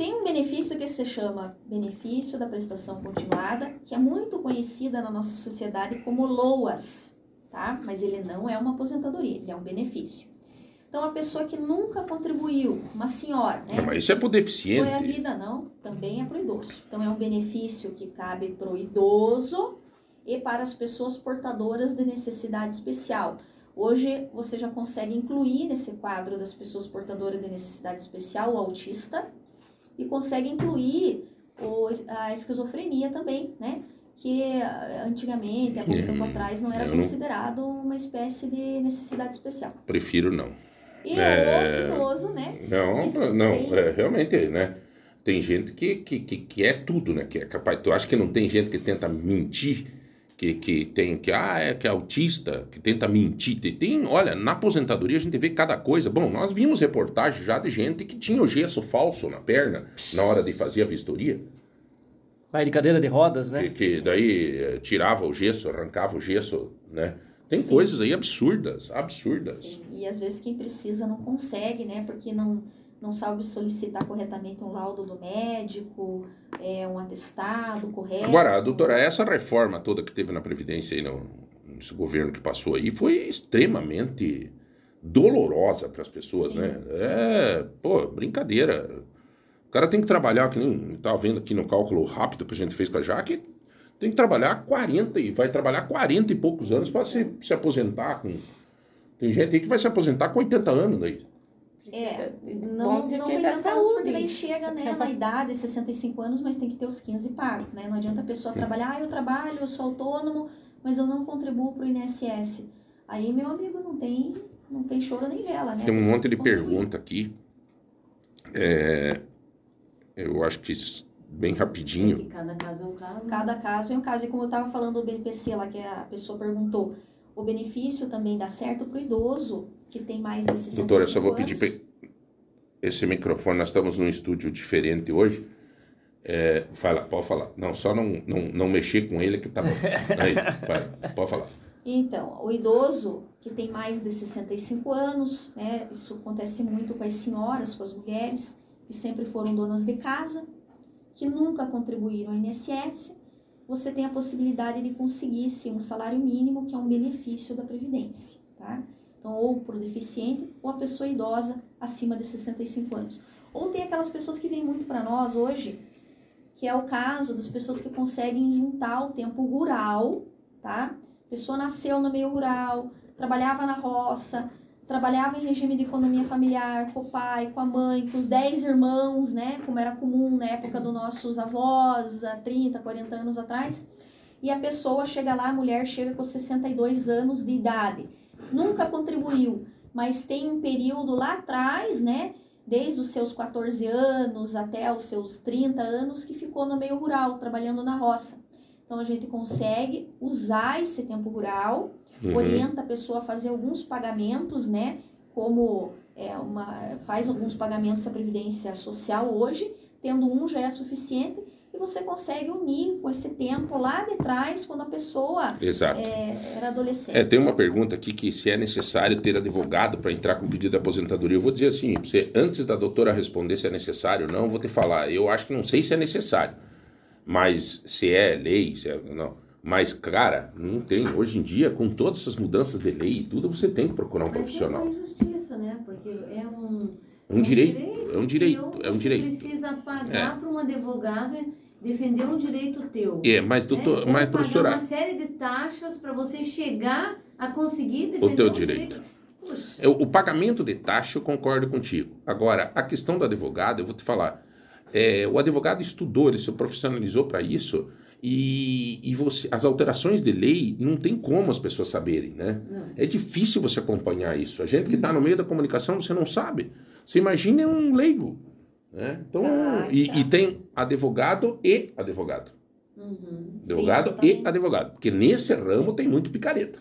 Tem um benefício que se chama benefício da prestação continuada, que é muito conhecida na nossa sociedade como LOAS, tá? Mas ele não é uma aposentadoria, ele é um benefício. Então, a pessoa que nunca contribuiu, uma senhora, né? Não, mas isso é pro deficiente. Foi a vida, não. Também é para o idoso. Então, é um benefício que cabe para o idoso e para as pessoas portadoras de necessidade especial. Hoje, você já consegue incluir nesse quadro das pessoas portadoras de necessidade especial o autista e consegue incluir o, a esquizofrenia também, né? Que eh, antigamente, há pouco É, tempo atrás, não era não- considerado uma espécie de necessidade especial. Prefiro não. E É. o idoso, né? Não, não, tem- é, realmente, né? Tem gente que, que, que, que é tudo, né? Que é capaz. Tu acha que não tem gente que tenta mentir? Que, que tem que, ah, é que é autista, que tenta mentir. Tem, tem, olha, na aposentadoria a gente vê cada coisa. Bom, nós vimos reportagens já de gente que tinha o gesso falso na perna na hora de fazer a vistoria. Vai de cadeira de rodas, né? Que, que daí eh, tirava o gesso, arrancava o gesso, né? Tem Sim. coisas aí absurdas, absurdas. Sim, e às vezes quem precisa não consegue, né? Porque não, não sabe solicitar corretamente um laudo do médico, é, um atestado correto. Agora, doutora, essa reforma toda que teve na Previdência aí no, nesse governo que passou aí foi extremamente dolorosa para as pessoas, Sim, né? sim. É, pô, brincadeira. O cara tem que trabalhar, que nem estava vendo aqui no cálculo rápido que a gente fez com a Jaque, tem que trabalhar 40 e vai trabalhar 40 e poucos anos para se, se aposentar com. Tem gente aí que vai se aposentar com 80 anos daí. É, Precisa- não, se não tiver 80 anos, porque saúde. daí chega né, na idade, 65 anos, mas tem que ter os 15 pagos, né? Não adianta a pessoa trabalhar, ah, eu trabalho, eu sou autônomo, mas eu não contribuo para o INSS. Aí, meu amigo, não tem, não tem choro nem vela, né? Tem A um monte de contribui. pergunta aqui. É, eu acho que bem rapidinho. Cada caso é um caso. Cada caso é um caso. E como eu estava falando do BPC lá, que a pessoa perguntou, o benefício também dá certo para o idoso que tem mais de 65 Doutora, eu só vou pedir anos. esse microfone. Nós estamos num estúdio diferente hoje. É, fala, pode falar. Não, só não, não, não mexer com ele que tá bom. Aí, pode falar. Então, o idoso que tem mais de 65 anos, né, isso acontece muito com as senhoras, com as mulheres, que sempre foram donas de casa, que nunca contribuíram ao INSS, você tem a possibilidade de conseguir sim um salário mínimo, que é um benefício da Previdência, tá? Então, ou para o deficiente, ou a pessoa idosa acima de 65 anos. Ou tem aquelas pessoas que vêm muito para nós hoje, que é o caso das pessoas que conseguem juntar o tempo rural, tá? A pessoa nasceu no meio rural, trabalhava na roça, trabalhava em regime de economia familiar, com o pai, com a mãe, com os 10 irmãos, né? Como era comum na época dos nossos avós, há 30, 40 anos atrás. E a pessoa chega lá, a mulher chega com 62 anos de idade. Nunca contribuiu, mas tem um período lá atrás, né? Desde os seus 14 anos até os seus 30 anos, que ficou no meio rural, trabalhando na roça. Então a gente consegue usar esse tempo rural Uhum. orienta a pessoa a fazer alguns pagamentos, né? Como é, uma, faz alguns pagamentos à Previdência Social hoje, tendo um já é suficiente, e você consegue unir com esse tempo lá de trás, quando a pessoa é, era adolescente. É, tem uma pergunta aqui que se é necessário ter advogado para entrar com pedido de aposentadoria. Eu vou dizer assim, você, antes da doutora responder se é necessário ou não, eu vou te falar. Eu acho que não sei se é necessário, mas se é lei, se é não. Mas, cara, não tem. Hoje em dia, com todas essas mudanças de lei e tudo, você tem que procurar um Mas profissional. é uma injustiça, né? Porque é um... É um direito, é um direito, é um você direito. precisa pagar para um advogado defender um direito teu. É, mas, doutor, né? Mas, pagar professora, uma série de taxas para você chegar a conseguir defender o teu um direito. É, O pagamento de taxa, eu concordo contigo. Agora, a questão do advogado, eu vou te falar. é, o advogado estudou, ele se profissionalizou para isso. E, e você, as alterações de lei não tem como as pessoas saberem, né? Não. É difícil você acompanhar isso. A gente que está no meio da comunicação, você não sabe. Você imagina um leigo. Né? Então, Ah, e, e tem advogado e advogado. uhum. Advogado e totalmente. advogado. Porque nesse ramo tem muito picareta.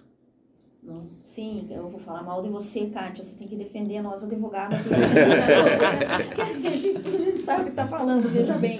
Nossa. Sim, eu vou falar mal de você, Kátia. Você tem que defender nós, advogados. aqui. Isso que a gente sabe o que está falando, veja bem.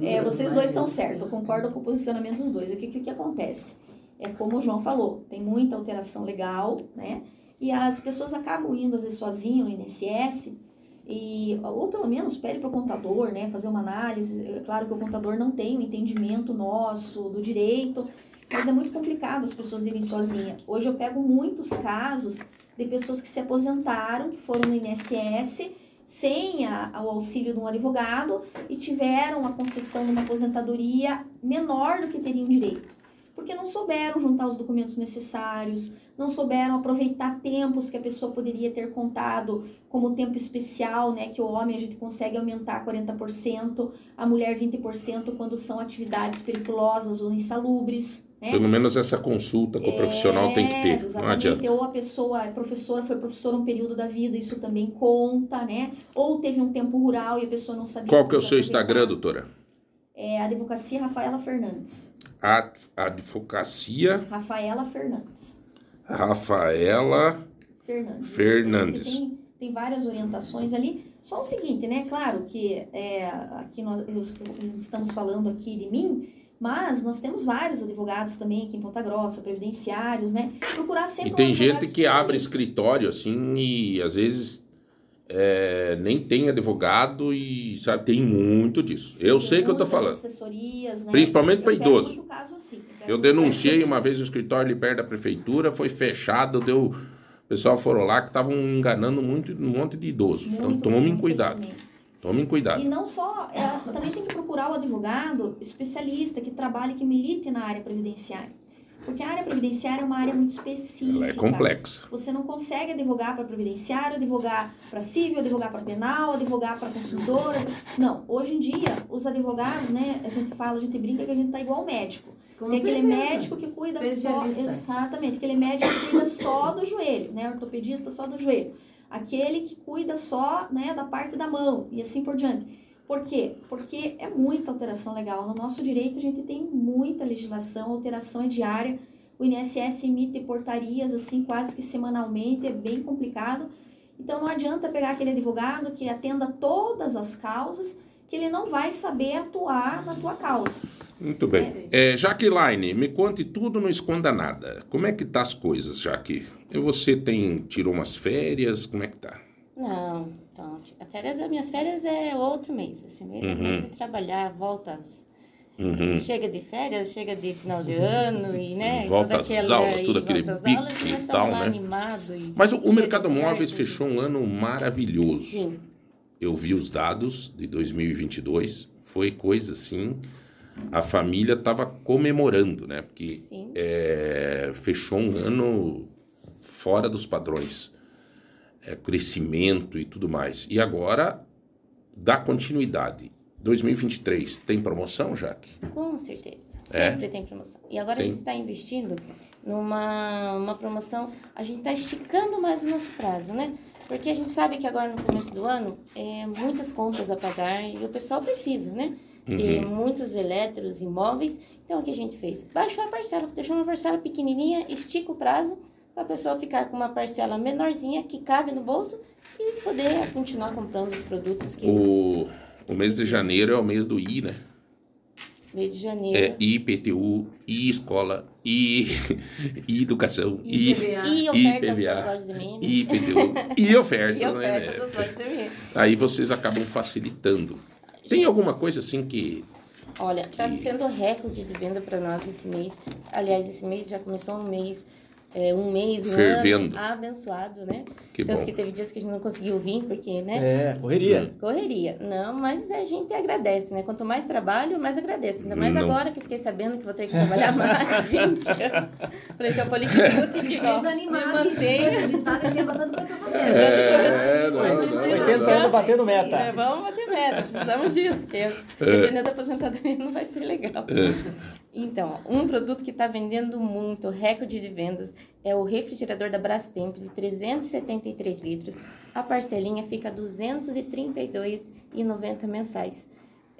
É, vocês dois estão certos, eu concordo com o posicionamento dos dois. O que, que, que acontece? É como o João falou, tem muita alteração legal, né? E as pessoas acabam indo, às vezes, sozinho no INSS, e, ou pelo menos pede para o contador, né? Fazer uma análise. É claro que o contador não tem o entendimento nosso do direito, mas é muito complicado as pessoas irem sozinhas. Hoje eu pego muitos casos de pessoas que se aposentaram, que foram no INSS sem a, o auxílio de um advogado e tiveram a concessão de uma aposentadoria menor do que teriam direito. Porque não souberam juntar os documentos necessários, não souberam aproveitar tempos que a pessoa poderia ter contado como tempo especial, né? Que o homem a gente consegue aumentar 40%, a mulher 20% quando são atividades perigosas ou insalubres, né? Pelo menos essa consulta com o profissional tem que ter. Não exatamente. adianta. Ou a pessoa é professora, foi professora um período da vida, isso também conta, né? Ou teve um tempo rural e a pessoa não sabia. Qual que é o seu. Instagram, doutora? É a Advocacia Rafaela Fernandes. A Advocacia Rafaela Fernandes. Rafaela. Fernandes. Fernandes. Tem, tem várias orientações ali. Só o seguinte, né? Claro que é, aqui nós eu- estamos falando aqui de mim, mas nós temos vários advogados também aqui em Ponta Grossa, previdenciários, né? Procurar sempre E um tem advogado gente que abre escritório assim e às vezes é, nem tem advogado e sabe, tem muito disso. Sim, eu sei que eu tô falando. Assessorias, né? Principalmente Eu pego idoso. assim, Eu muito denunciei uma vez o escritório ali perto da prefeitura, foi fechado, deu. O pessoal foram lá que estavam enganando muito, um monte de idoso. Muito, então tomem cuidado. Tomem cuidado. E não só, é, também tem que procurar o advogado especialista que trabalhe, que milite na área previdenciária. Porque a área previdenciária é uma área muito específica. Ela é complexa. Você não consegue advogar para previdenciário, advogar para civil, advogar para penal, advogar para consumidor. Não, hoje em dia, os advogados, né, a gente fala, a gente brinca que a gente tá igual médico. Com Tem aquele médico que cuida só, exatamente, aquele médico que cuida só do joelho, né, ortopedista só do joelho. Aquele que cuida só, né, da parte da mão e assim por diante. Por quê? Porque é muita alteração legal. No nosso direito, a gente tem muita legislação, alteração é diária. O INSS emite portarias, assim, quase que semanalmente, é bem complicado. Então, não adianta pegar aquele advogado que atenda todas as causas, que ele não vai saber atuar na tua causa. Muito bem. É, Jaqueline, me conte tudo, não esconda nada. Como é que tá as coisas, Jaque? E Você tem tirou umas férias? Como é que tá? Não, então, a férias, as minhas férias é outro mês. Esse mês eu comecei a trabalhar, voltas. Uhum. Chega de férias, chega de final de ano e, né? Volta às aquela- aulas, todo aquele pique aulas, e tal, né? animado e Mas o, mercado de móveis fechou um ano maravilhoso. Sim, Eu vi os dados de 2022, foi coisa assim. A família estava comemorando, né? Porque é, fechou um ano fora dos padrões. é, crescimento e tudo mais. E agora, dá continuidade. 2023, tem promoção, Jaque? Com certeza. É? Sempre tem promoção. E agora Tem. a gente está investindo numa uma promoção. A gente está esticando mais o nosso prazo, né? Porque a gente sabe que agora no começo do ano é muitas contas a pagar e o pessoal precisa, né? E muitos eletros, imóveis. Então o que a gente fez? Baixou a parcela, deixou uma parcela pequenininha, estica o prazo para a pessoa ficar com uma parcela menorzinha que cabe no bolso e poder continuar comprando os produtos que O, o mês de janeiro é o mês do I, né? mês de janeiro. É IPTU, I escola, I, I educação, I. E lojas de mim. IPTU e ofertas, E ofertas né? Aí vocês acabam facilitando. Tem alguma coisa assim que Olha, está sendo recorde de venda para nós esse mês. Aliás, esse mês já começou um mês, é, um mês, um Fervendo. ano abençoado, né? Que Tanto bom. que teve dias que a gente não conseguiu vir, porque, né? É, correria. Correria. Não, mas a gente agradece, né? Quanto mais trabalho, mais agradeço. Ainda mais Não. agora que eu fiquei sabendo que vou ter que trabalhar mais de 20 anos. Falei, se eu poliquístico, Esteja animado, que mantenha. fazer. É, não, Mas não, isso não, não não. Tentando bater no meta. É, vamos bater meta, precisamos disso, porque dependendo da aposentadoria não vai ser legal. Então, um produto que está vendendo muito, recorde de vendas, é o refrigerador da Brastemp de 373 litros. A parcelinha fica R$ 232,90 mensais.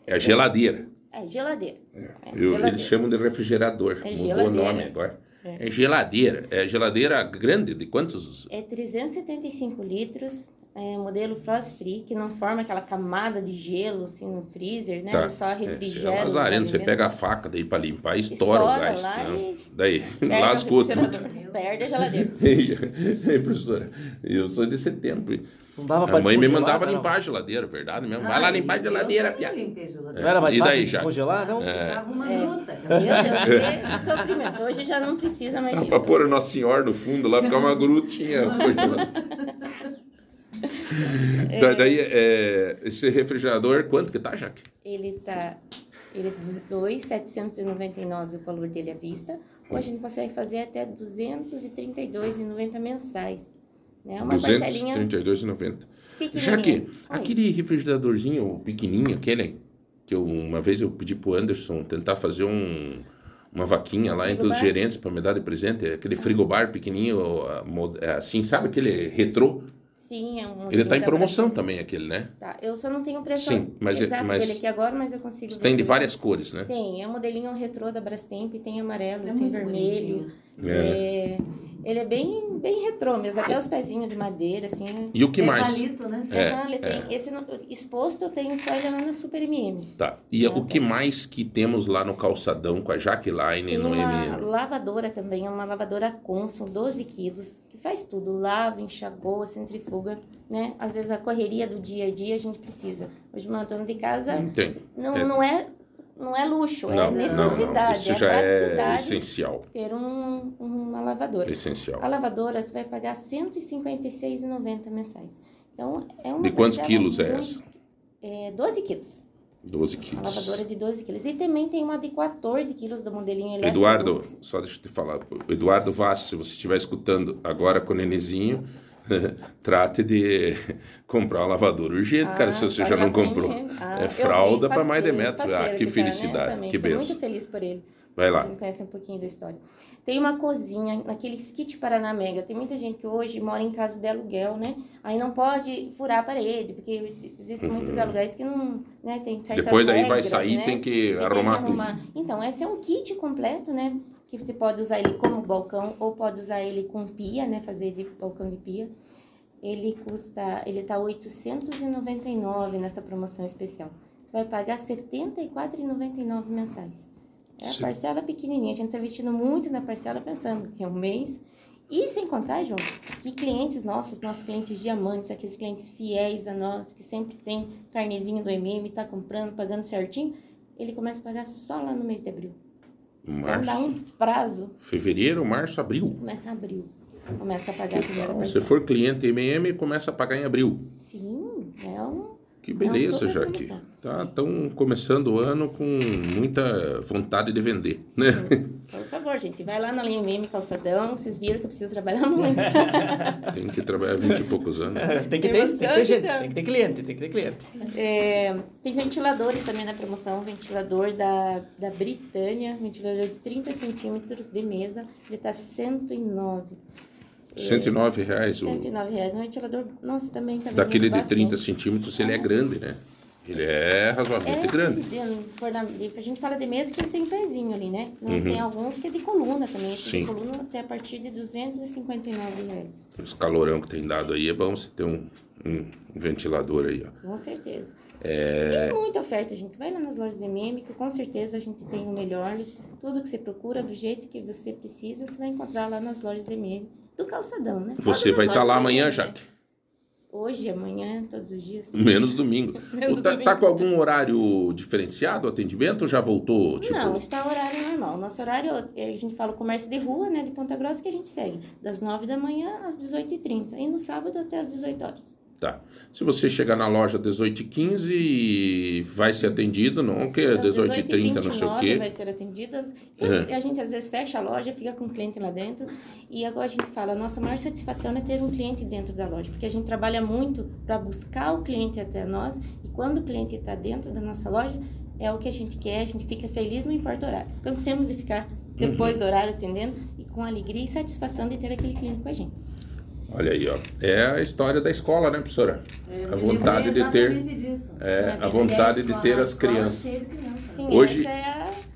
É a geladeira. É geladeira. É, É, geladeira. eles chamam de refrigerador. É Mudou o geladeira. nome agora. É. geladeira. É geladeira grande, de quantos? É 375 litros, é, modelo Frost Free, que não forma aquela camada de gelo assim no freezer, né? Tá. Ele só É, refrigera. você é os lazarento, você pega a faca daí pra limpar e estoura, o Estoura gás. lá né? e- Daí, lascou tudo. Perde a geladeira. Ei, professora, eu sou desse tempo. Não dava pra A mãe me mandava não? limpar a geladeira, verdade mesmo. Vai lá limpar a geladeira, Pia. a Não era mais E fácil daí, de já? descongelar, não? Tava uma É. gruta. Meu Deus, que sofrimento. Hoje já não precisa mais Pra disso. pôr o Nossa Senhora no fundo lá, ficar uma grutinha. Então, daí, é, esse refrigerador, quanto que tá, Jaque? Ele tá. Ele é 2,799 o valor dele à vista. Ou a gente consegue fazer até 232,90 mensais. Né? Uma parcelinha 232,90. pequenininha. Jaque, aquele refrigeradorzinho pequenininho, aquele que eu, uma vez eu pedi pro Anderson tentar fazer um, uma vaquinha lá entre os gerentes para me dar de presente, aquele frigobar pequenininho, é assim, sabe aquele retrô? Sim, é um. Ele tá em promoção também, aquele, né? Tá, eu só não tenho o preço Sim, mas é- exato mas dele aqui agora, mas eu consigo. ver Tem de várias cores, né? Tem, é um modelinho retrô da Brastemp, tem amarelo, É tem vermelho. bonitinho. É, ele é bem, bem retrô mesmo, até os pezinhos de madeira, assim. E o que é mais? palito, né? É, ele tem, esse exposto eu tenho só ele lá na Super MM. Tá. E Ah, o que mais que temos lá no calçadão com a Jaqueline no uma MM? lavadora também, é uma lavadora Consul, 12 quilos, que faz tudo, lava, enxagoa, centrifuga, né? Às vezes a correria do dia a dia a gente precisa. Hoje uma dona de casa Tem. não É. não é não é luxo, Não, é não, não. necessidade, Isso é já é essencial. ter um, uma lavadora. Essencial. A lavadora você vai pagar R$ 156,90 mensais. Então, é uma De quantos quilos é essa? É 12 quilos. 12 A quilos. lavadora de 12 quilos. E também tem uma de 14 quilos do modelinho elétrico. Eduardo, só deixa eu te falar. Eduardo Vaz, se você estiver escutando agora com o Nenezinho, trate de comprar uma lavadora urgente, cara, se você já não comprou. é fralda para mais de metro. Ah, que felicidade, que Estou benção. muito feliz por ele. Vai lá. conhece um pouquinho da história. Tem uma cozinha naquele kit Paraná Mega. Tem muita gente que hoje mora em casa de aluguel, né? Aí não pode furar a parede, porque existem muitos aluguéis que não, né? Tem certas Uhum. Depois daí vai regras, sair, né? tem que Tem arrumar tudo. Então, esse é um kit completo, né? Que você pode usar ele como balcão ou pode usar ele com pia, né? Fazer de balcão de pia. Ele custa, ele tá 899 nessa promoção especial. Você vai pagar R$ 74,99 mensais. É a parcela pequenininha. A gente tá investindo muito na parcela pensando que é um mês. E sem contar, João, que clientes nossos, nossos clientes diamantes, aqueles clientes fiéis a nós, que sempre tem carnezinho do MM, tá comprando, pagando certinho, ele começa a pagar só lá no mês de abril. Então dá Março, um prazo, fevereiro, março, abril. começa a abril. Começa a pagar a primeira Então, se for cliente MM, começa a pagar em abril. Sim, é um, Que beleza, Jaque. Tá, estão começando o ano com muita vontade de vender, né? Por favor, gente, vai lá na linha meme calçadão. Vocês viram que eu preciso trabalhar muito. Tem que trabalhar 20 e poucos anos. Tem que ter, tem que ter gente, então. tem que ter cliente, tem que ter cliente. É, tem ventiladores também na promoção. Ventilador da, da Britânia, ventilador de 30 centímetros de mesa. Ele tá 109. 109 reais o 109 reais. Um ventilador, nossa, também tá vendendo daquele de bastante. 30 centímetros, ele é grande, né? Ele é razoavelmente É, grande. de- a gente fala de mesa que ele tem pezinho ali, né? Mas tem alguns que é de coluna também. Esse Uhum. Sim. de coluna até a partir de 259 reais. Os calorão que tem dado aí, é bom você ter um, um ventilador aí, ó. Com certeza. É. Tem muita oferta, gente. Vai lá nas lojas MM, que com certeza a gente tem o melhor. Tudo que você procura, do jeito que você precisa, você vai encontrar lá nas lojas MM do calçadão, né? Você vai estar lá lojas amanhã, MM, Jaque. né? Hoje, amanhã, todos os dias. Menos domingo. Menos tá, domingo. tá com algum horário diferenciado o atendimento ou já voltou? Tipo, Não, está horário normal. Nosso horário, eh, a gente fala o comércio de rua, né, de Ponta Grossa, que a gente segue. Das 9 da manhã às 18h30. E no sábado até às 18 horas. Tá. Se você chegar na loja 18h15, vai ser atendido, não que é Às 18h30, não sei o 18h29 quê. vai ser atendidas. É. A gente às vezes fecha a loja, fica com o cliente lá dentro. E agora a gente fala, nossa maior satisfação é ter um cliente dentro da loja. Porque a gente trabalha muito para buscar o cliente até nós. E quando o cliente está dentro da nossa loja, é o que a gente quer, a gente fica feliz, não importa o horário. Cansemos de ficar depois do horário atendendo e com alegria e satisfação de ter aquele cliente com a gente. Olha aí, ó. É a história da escola, né, professora? Eu A vontade de ter. exatamente disso. É, a a vontade de escola- ter a as escola crianças. de criança. Sim, Hoje- essa é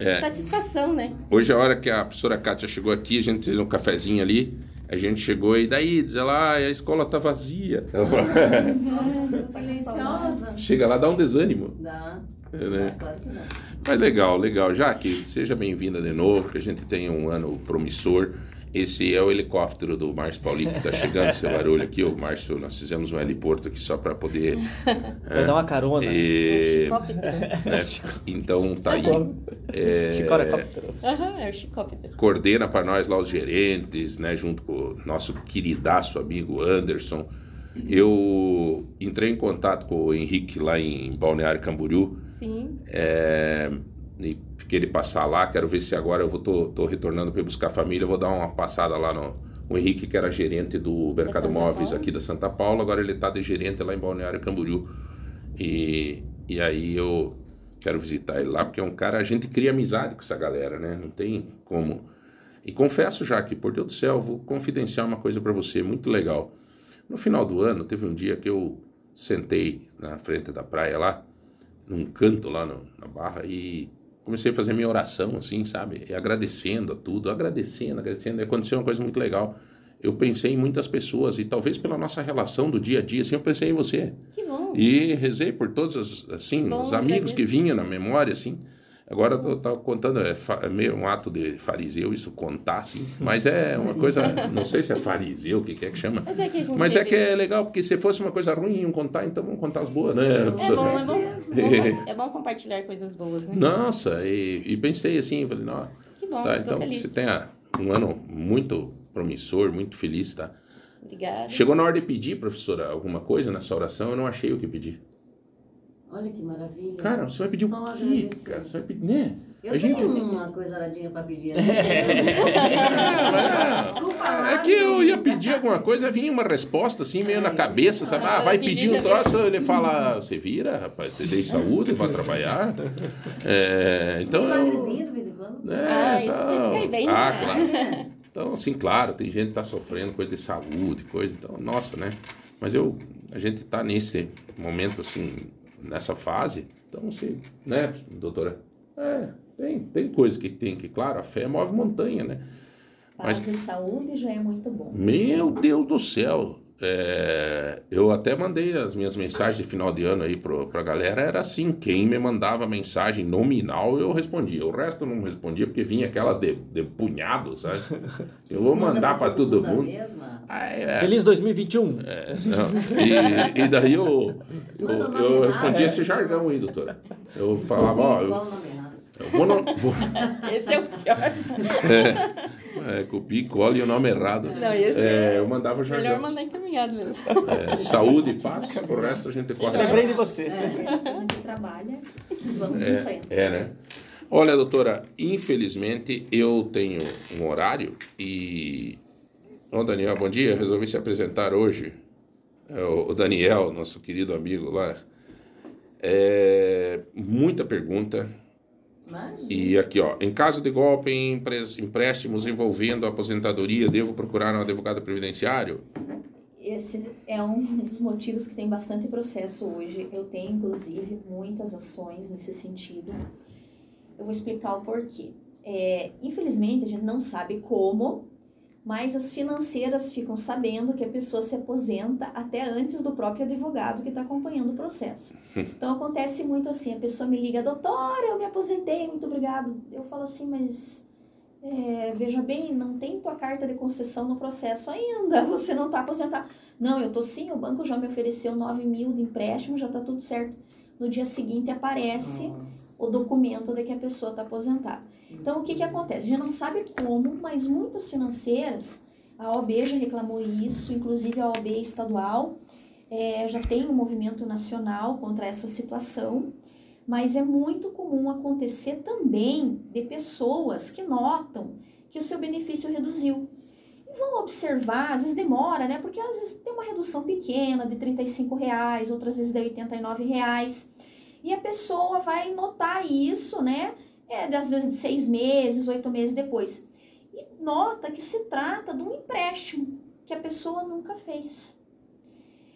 a É. satisfação, né? Hoje, a hora que a professora Kátia chegou aqui, a gente no cafezinho ali, a gente chegou e daí, diz ela, ah, a escola tá vazia. Silenciosa. Chega lá, dá um desânimo. Dá. É, né? Claro que dá. Mas legal, legal. Jaque, seja bem-vinda de novo, que a gente tenha um ano promissor. Esse é o helicóptero do Márcio Paulinho que está chegando, seu barulho aqui. O Márcio, nós fizemos um heliporto aqui só para poder. Vai dar uma carona. E, Chicóptero. né, então tá aí. Chicóptero. Aham, é o chicóptero. Coordena para nós lá os gerentes, né, junto com o nosso queridaço amigo Anderson. Eu entrei em contato com o Henrique lá em Balneário Camboriú. Sim. É, e fiquei ele passar lá, quero ver se agora eu vou tô, tô retornando para buscar a família, vou dar uma passada lá no o Henrique que era gerente do Mercado Móveis Paula? aqui da Santa Paula, agora ele está de gerente lá em Balneário Camboriú. E, e aí eu quero visitar ele lá, porque é um cara, a gente cria amizade com essa galera, né? Não tem como. E confesso já que, por Deus do céu, vou confidenciar uma coisa para você, muito legal. No final do ano, teve um dia que eu sentei na frente da praia lá, num canto lá no- na barra e comecei a fazer minha oração, assim, sabe? E agradecendo a tudo, agradecendo, agradecendo. E aconteceu uma coisa muito legal. Eu pensei em muitas pessoas e talvez pela nossa relação do dia a dia, assim, eu pensei em você. Que bom. E rezei por todos os, assim, Bom, os amigos que vinham na memória, assim. Agora eu tô, contando, é, é meio um ato de fariseu isso contar, assim. Mas é uma coisa, não sei se é fariseu, o que, que é que chama. Mas é que Mas é que é legal, porque se fosse uma coisa ruim, iam contar, então vamos contar as boas, né? É bom, é bom, é bom, é bom compartilhar coisas boas, né? Nossa, e, e pensei assim, falei, não, Que bom, tá, então feliz. você tenha um ano muito promissor, muito feliz, tá? Obrigada. Chegou na hora de pedir, professora, alguma coisa nessa oração, eu não achei o que pedir. Olha que maravilha. Cara, você vai pedir Só o quê? agradecer. Cara, você vai pedir, né? Eu a gente... tenho uma coisa aradinha pra pedir. né? É, Desculpa lá, É que eu ia pedir alguma coisa, vinha uma resposta assim, meio na cabeça, sabe? Ah, vai pedir um troço, ele fala, você vira, rapaz, você dei saúde, vai trabalhar. É, então. Quando. É, Ah, isso então- bem, Ah, né? claro. Então, assim, claro, tem gente que tá sofrendo coisa de saúde, coisa, então, nossa, né? Mas eu, a gente tá nesse momento, assim, nessa fase, então, assim, né, doutora? É, tem, tem coisa que tem que, claro, a fé move montanha, né? Mas- Paz e saúde já é muito bom. Meu Deus do céu! É, eu até mandei as minhas mensagens de final de ano aí pro, pra galera, era assim, quem me mandava mensagem nominal eu respondia, o resto eu não respondia porque vinha aquelas de, de punhado, sabe? Eu vou Manda mandar pra todo mundo. Ai, é, Feliz 2021. é, não. E, e daí eu, eu, eu respondia esse jargão aí, doutora. Eu falava, ó, eu, O eu vou, no, vou, Esse é o pior. É, copia e cola e o nome errado. Não, esse É, é eu mandava Melhor jargão. mandar encaminhado mesmo. É, saúde e paz, pro resto a gente corre Lembrei atrás. de você. É, a gente trabalha. Vamos em frente. É, né? Olha, doutora, infelizmente eu tenho um horário e. Ô, Daniel, bom dia. Resolvi se apresentar hoje. É o o Daniel, nosso querido amigo lá. É, muita pergunta. Imagina. E aqui, ó. Em caso de golpe em empréstimos envolvendo a aposentadoria, devo procurar um advogado previdenciário? Esse é um dos motivos que tem bastante processo hoje. Eu tenho, inclusive, muitas ações nesse sentido. Eu vou explicar o porquê. É, infelizmente, a gente não sabe como, mas as financeiras ficam sabendo que a pessoa se aposenta até antes do próprio advogado que está acompanhando o processo. Então, acontece muito assim: a pessoa me liga, doutora, eu me aposentei, muito obrigado. Eu falo assim, mas é, veja bem, não tem tua carta de concessão no processo ainda, você não está aposentado. Não, eu tô sim, o banco já me ofereceu 9 mil de empréstimo, já está tudo certo. No dia seguinte aparece o documento de que a pessoa está aposentada. Então, o que, que acontece? A gente não sabe como, mas muitas financeiras, a OAB já reclamou isso, inclusive a OAB estadual, é, já tem um movimento nacional contra essa situação, mas é muito comum acontecer também de pessoas que notam que o seu benefício reduziu. E vão observar, às vezes demora, né? Porque às vezes tem uma redução pequena de 35 reais, outras vezes de 89 reais. E a pessoa vai notar isso, né? É, às vezes de seis meses, oito meses depois. E nota que se trata de um empréstimo que a pessoa nunca fez.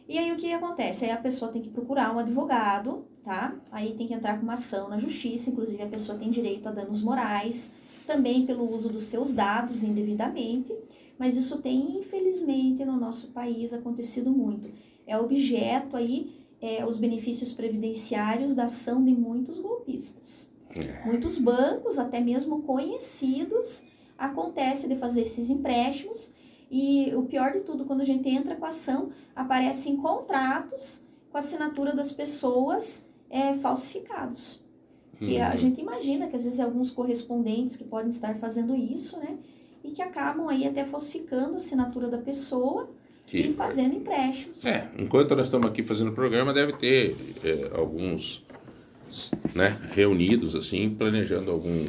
E aí o que acontece? Aí a pessoa tem que procurar um advogado, tá? Aí tem que entrar com uma ação na justiça, inclusive a pessoa tem direito a danos morais, também pelo uso dos seus dados indevidamente, mas isso tem, infelizmente, no nosso país acontecido muito. É objeto aí, é, os benefícios previdenciários da ação de muitos golpistas. Muitos bancos, até mesmo conhecidos, acontece de fazer esses empréstimos e o pior de tudo, quando a gente entra com a ação, aparecem contratos com a assinatura das pessoas é, falsificados. Que a Uhum. gente imagina que às vezes é alguns correspondentes que podem estar fazendo isso, né? E que acabam aí até falsificando a assinatura da pessoa e Que, fazendo empréstimos. é, enquanto nós estamos aqui fazendo o programa, deve ter é, alguns né, reunidos, assim, planejando algum,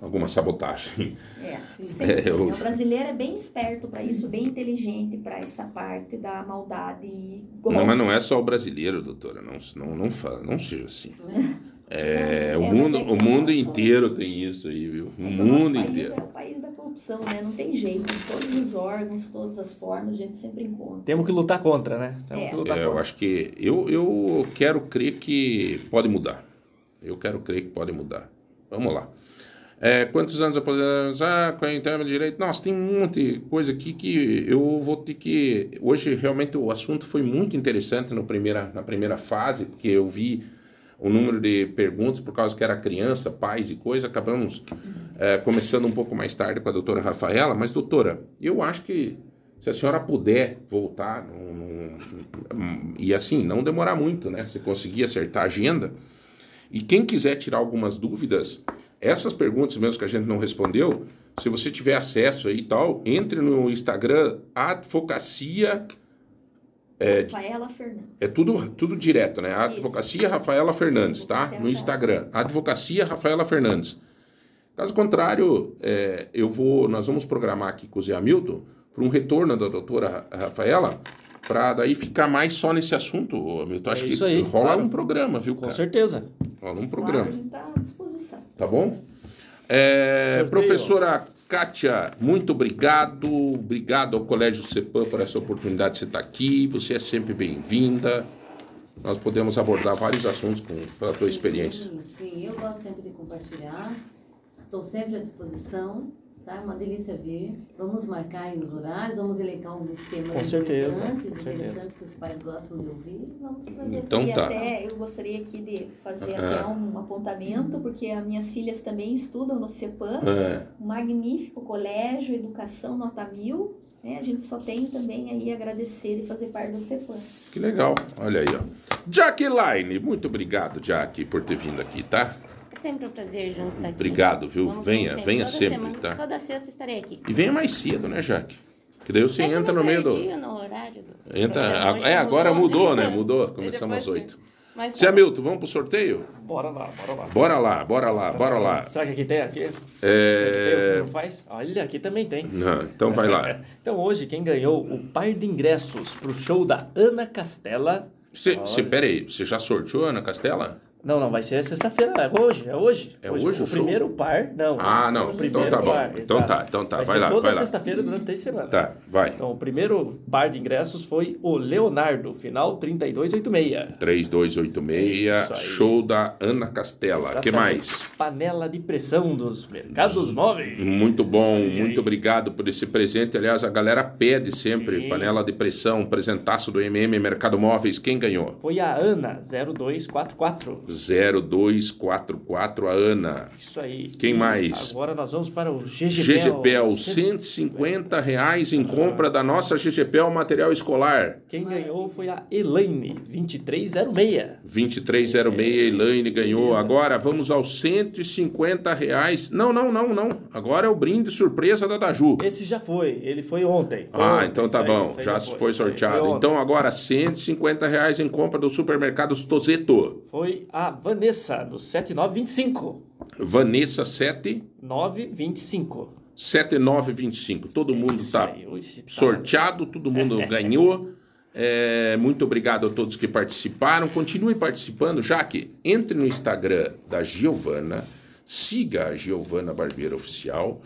alguma sabotagem. É, Sim, É, eu- O brasileiro é bem esperto para isso, bem inteligente para essa parte da maldade e golpes. Não, mas não é só o brasileiro, doutora. Não, não, não, fa- não seja assim. É, o É, mundo, mas é o mundo nós inteiro tem isso aí, viu? O É mundo país inteiro. É o país da corrupção, né? Não tem jeito. Em todos os órgãos, todas as formas, a gente sempre encontra. Temos que lutar contra, né? Temos É. que lutar É, eu contra. acho que eu, eu quero crer que pode mudar. Eu quero crer que pode mudar. Vamos lá. É, quantos anos aposentados? Ah, a de direito. Nossa, tem um monte de coisa aqui que eu vou ter que. Hoje, realmente, o assunto foi muito interessante no primeira, na primeira fase, porque eu vi o número de perguntas por causa que era criança, pais e coisa. Acabamos é, começando um pouco mais tarde com a doutora Rafaela. Mas, doutora, eu acho que se a senhora puder voltar, e assim, não demorar muito, né? Se conseguir acertar a agenda. E quem quiser tirar algumas dúvidas, essas perguntas mesmo que a gente não respondeu, se você tiver acesso aí e tal, entre no Instagram Advocacia, Rafaela Fernandes. é tudo, tudo direto, né? Advocacia Rafaela Fernandes, tá? No Instagram. Advocacia Rafaela Fernandes. Caso contrário, é, eu vou, nós vamos programar aqui com o Zé Hamilton para um retorno da doutora Ra- Rafaela, para daí ficar mais só nesse assunto, Hamilton. Acho É que aí, rola claro. um programa, viu, Com cara? certeza. Rola um Claro, programa. a gente está à disposição. Tá bom? É, professora Kátia, muito obrigado. Obrigado ao Colégio CEPAM por essa oportunidade de você estar aqui. Você é sempre bem-vinda. Nós podemos abordar vários assuntos com, pela tua experiência. Sim, sim, eu gosto sempre de compartilhar. Estou sempre à disposição. Tá? É uma delícia vir. Vamos marcar aí os horários, vamos elencar alguns temas Com certeza, importantes, com certeza. interessantes que os pais gostam de ouvir. Vamos trazer Então e tá. até eu gostaria aqui de fazer Ah. até um apontamento, porque as minhas filhas também estudam no CEPAM. É, Um magnífico colégio, educação nota mil. Né? A gente só tem também aí agradecer e fazer parte do CEPAM. que legal. Olha aí, ó. Jaqueline, muito obrigado, Jack, por ter vindo aqui, tá? É sempre um prazer, João, estar aqui. Obrigado, viu? Vamos Venha, sempre, venha toda sempre, semana, tá? Toda sexta estarei aqui. E venha mais cedo, né, Jaque? Que daí você É entra no meio do. no horário do Entra, é, agora mudou, né? Mudou. E Começamos às oito. Mas Zé tá- Milton, vamos pro sorteio? Bora lá, bora lá. Bora lá, bora lá, bora lá. Será que aqui tem? Aqui? É, tem? O senhor faz? Olha, aqui também tem. Não, então vai lá. Então hoje quem ganhou o par de ingressos pro show da Ana Castela... Você, você, Olha. pera aí, você já sorteou, Ana Castela? Não, não, vai ser sexta-feira, é hoje, é hoje. É hoje o o show? primeiro par, não. Ah, não, o então primeiro tá bom. par, Então exato. tá, então tá, vai ser lá, toda vai lá. sexta-feira durante três semanas. Tá, vai. Então, o primeiro par de ingressos foi o Leonardo, final 3286. 3286, Isso aí. show da Ana Castela. que Exatamente. mais? Panela de pressão dos mercados móveis. Muito bom, muito obrigado por esse presente. Aliás, a galera pede sempre Sim. panela de pressão, presentaço do MM Mercado Móveis. Quem ganhou? Foi a Ana, 0244. 0244, a Ana. Isso aí. Quem mais? Agora nós vamos para o GGPEL. GGPEL, 150 reais em compra da nossa GGPEL material escolar. Quem ganhou foi a Elaine, 2306. 2306, Elaine ganhou. Beleza. Agora vamos aos 150 reais. Não, não, não, não. Agora é o brinde surpresa da Daju. Esse já foi, ele foi ontem. Foi Ah, ontem, então tá aí, bom. aí Já foi, foi sorteado. foi. Então agora 150 reais em compra do supermercado Tozeto. Foi a Vanessa, no 7925. Vanessa 7 925. 7925. Todo mundo Isso tá sorteado, todo mundo ganhou. É, muito obrigado a todos que participaram. Continue participando, já que entre no Instagram da Giovana, siga a Giovana Barbeiro Oficial,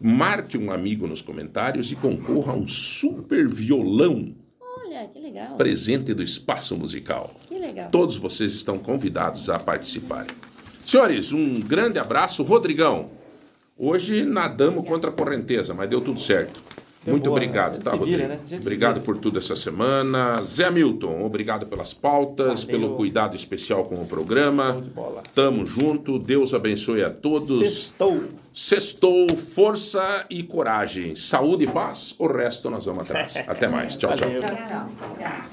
marque um amigo nos comentários e concorra a um super violão Olha, que legal. presente do Espaço Musical. Que legal. Todos vocês estão convidados a participarem. Senhores, um grande abraço. Rodrigão, hoje nadamos contra a correnteza, mas deu tudo certo. Deu Muito boa, né? Obrigado, tá, Rodrigo? vira, né? Obrigado por tudo essa semana. Zé Milton, obrigado pelas pautas, Valeu. pelo cuidado especial com o programa. Tamo junto. Deus abençoe a todos. Sextou. Sextou, força e coragem. Saúde e paz. O resto nós vamos atrás. Até mais. Tchau, tchau. Tchau, tchau.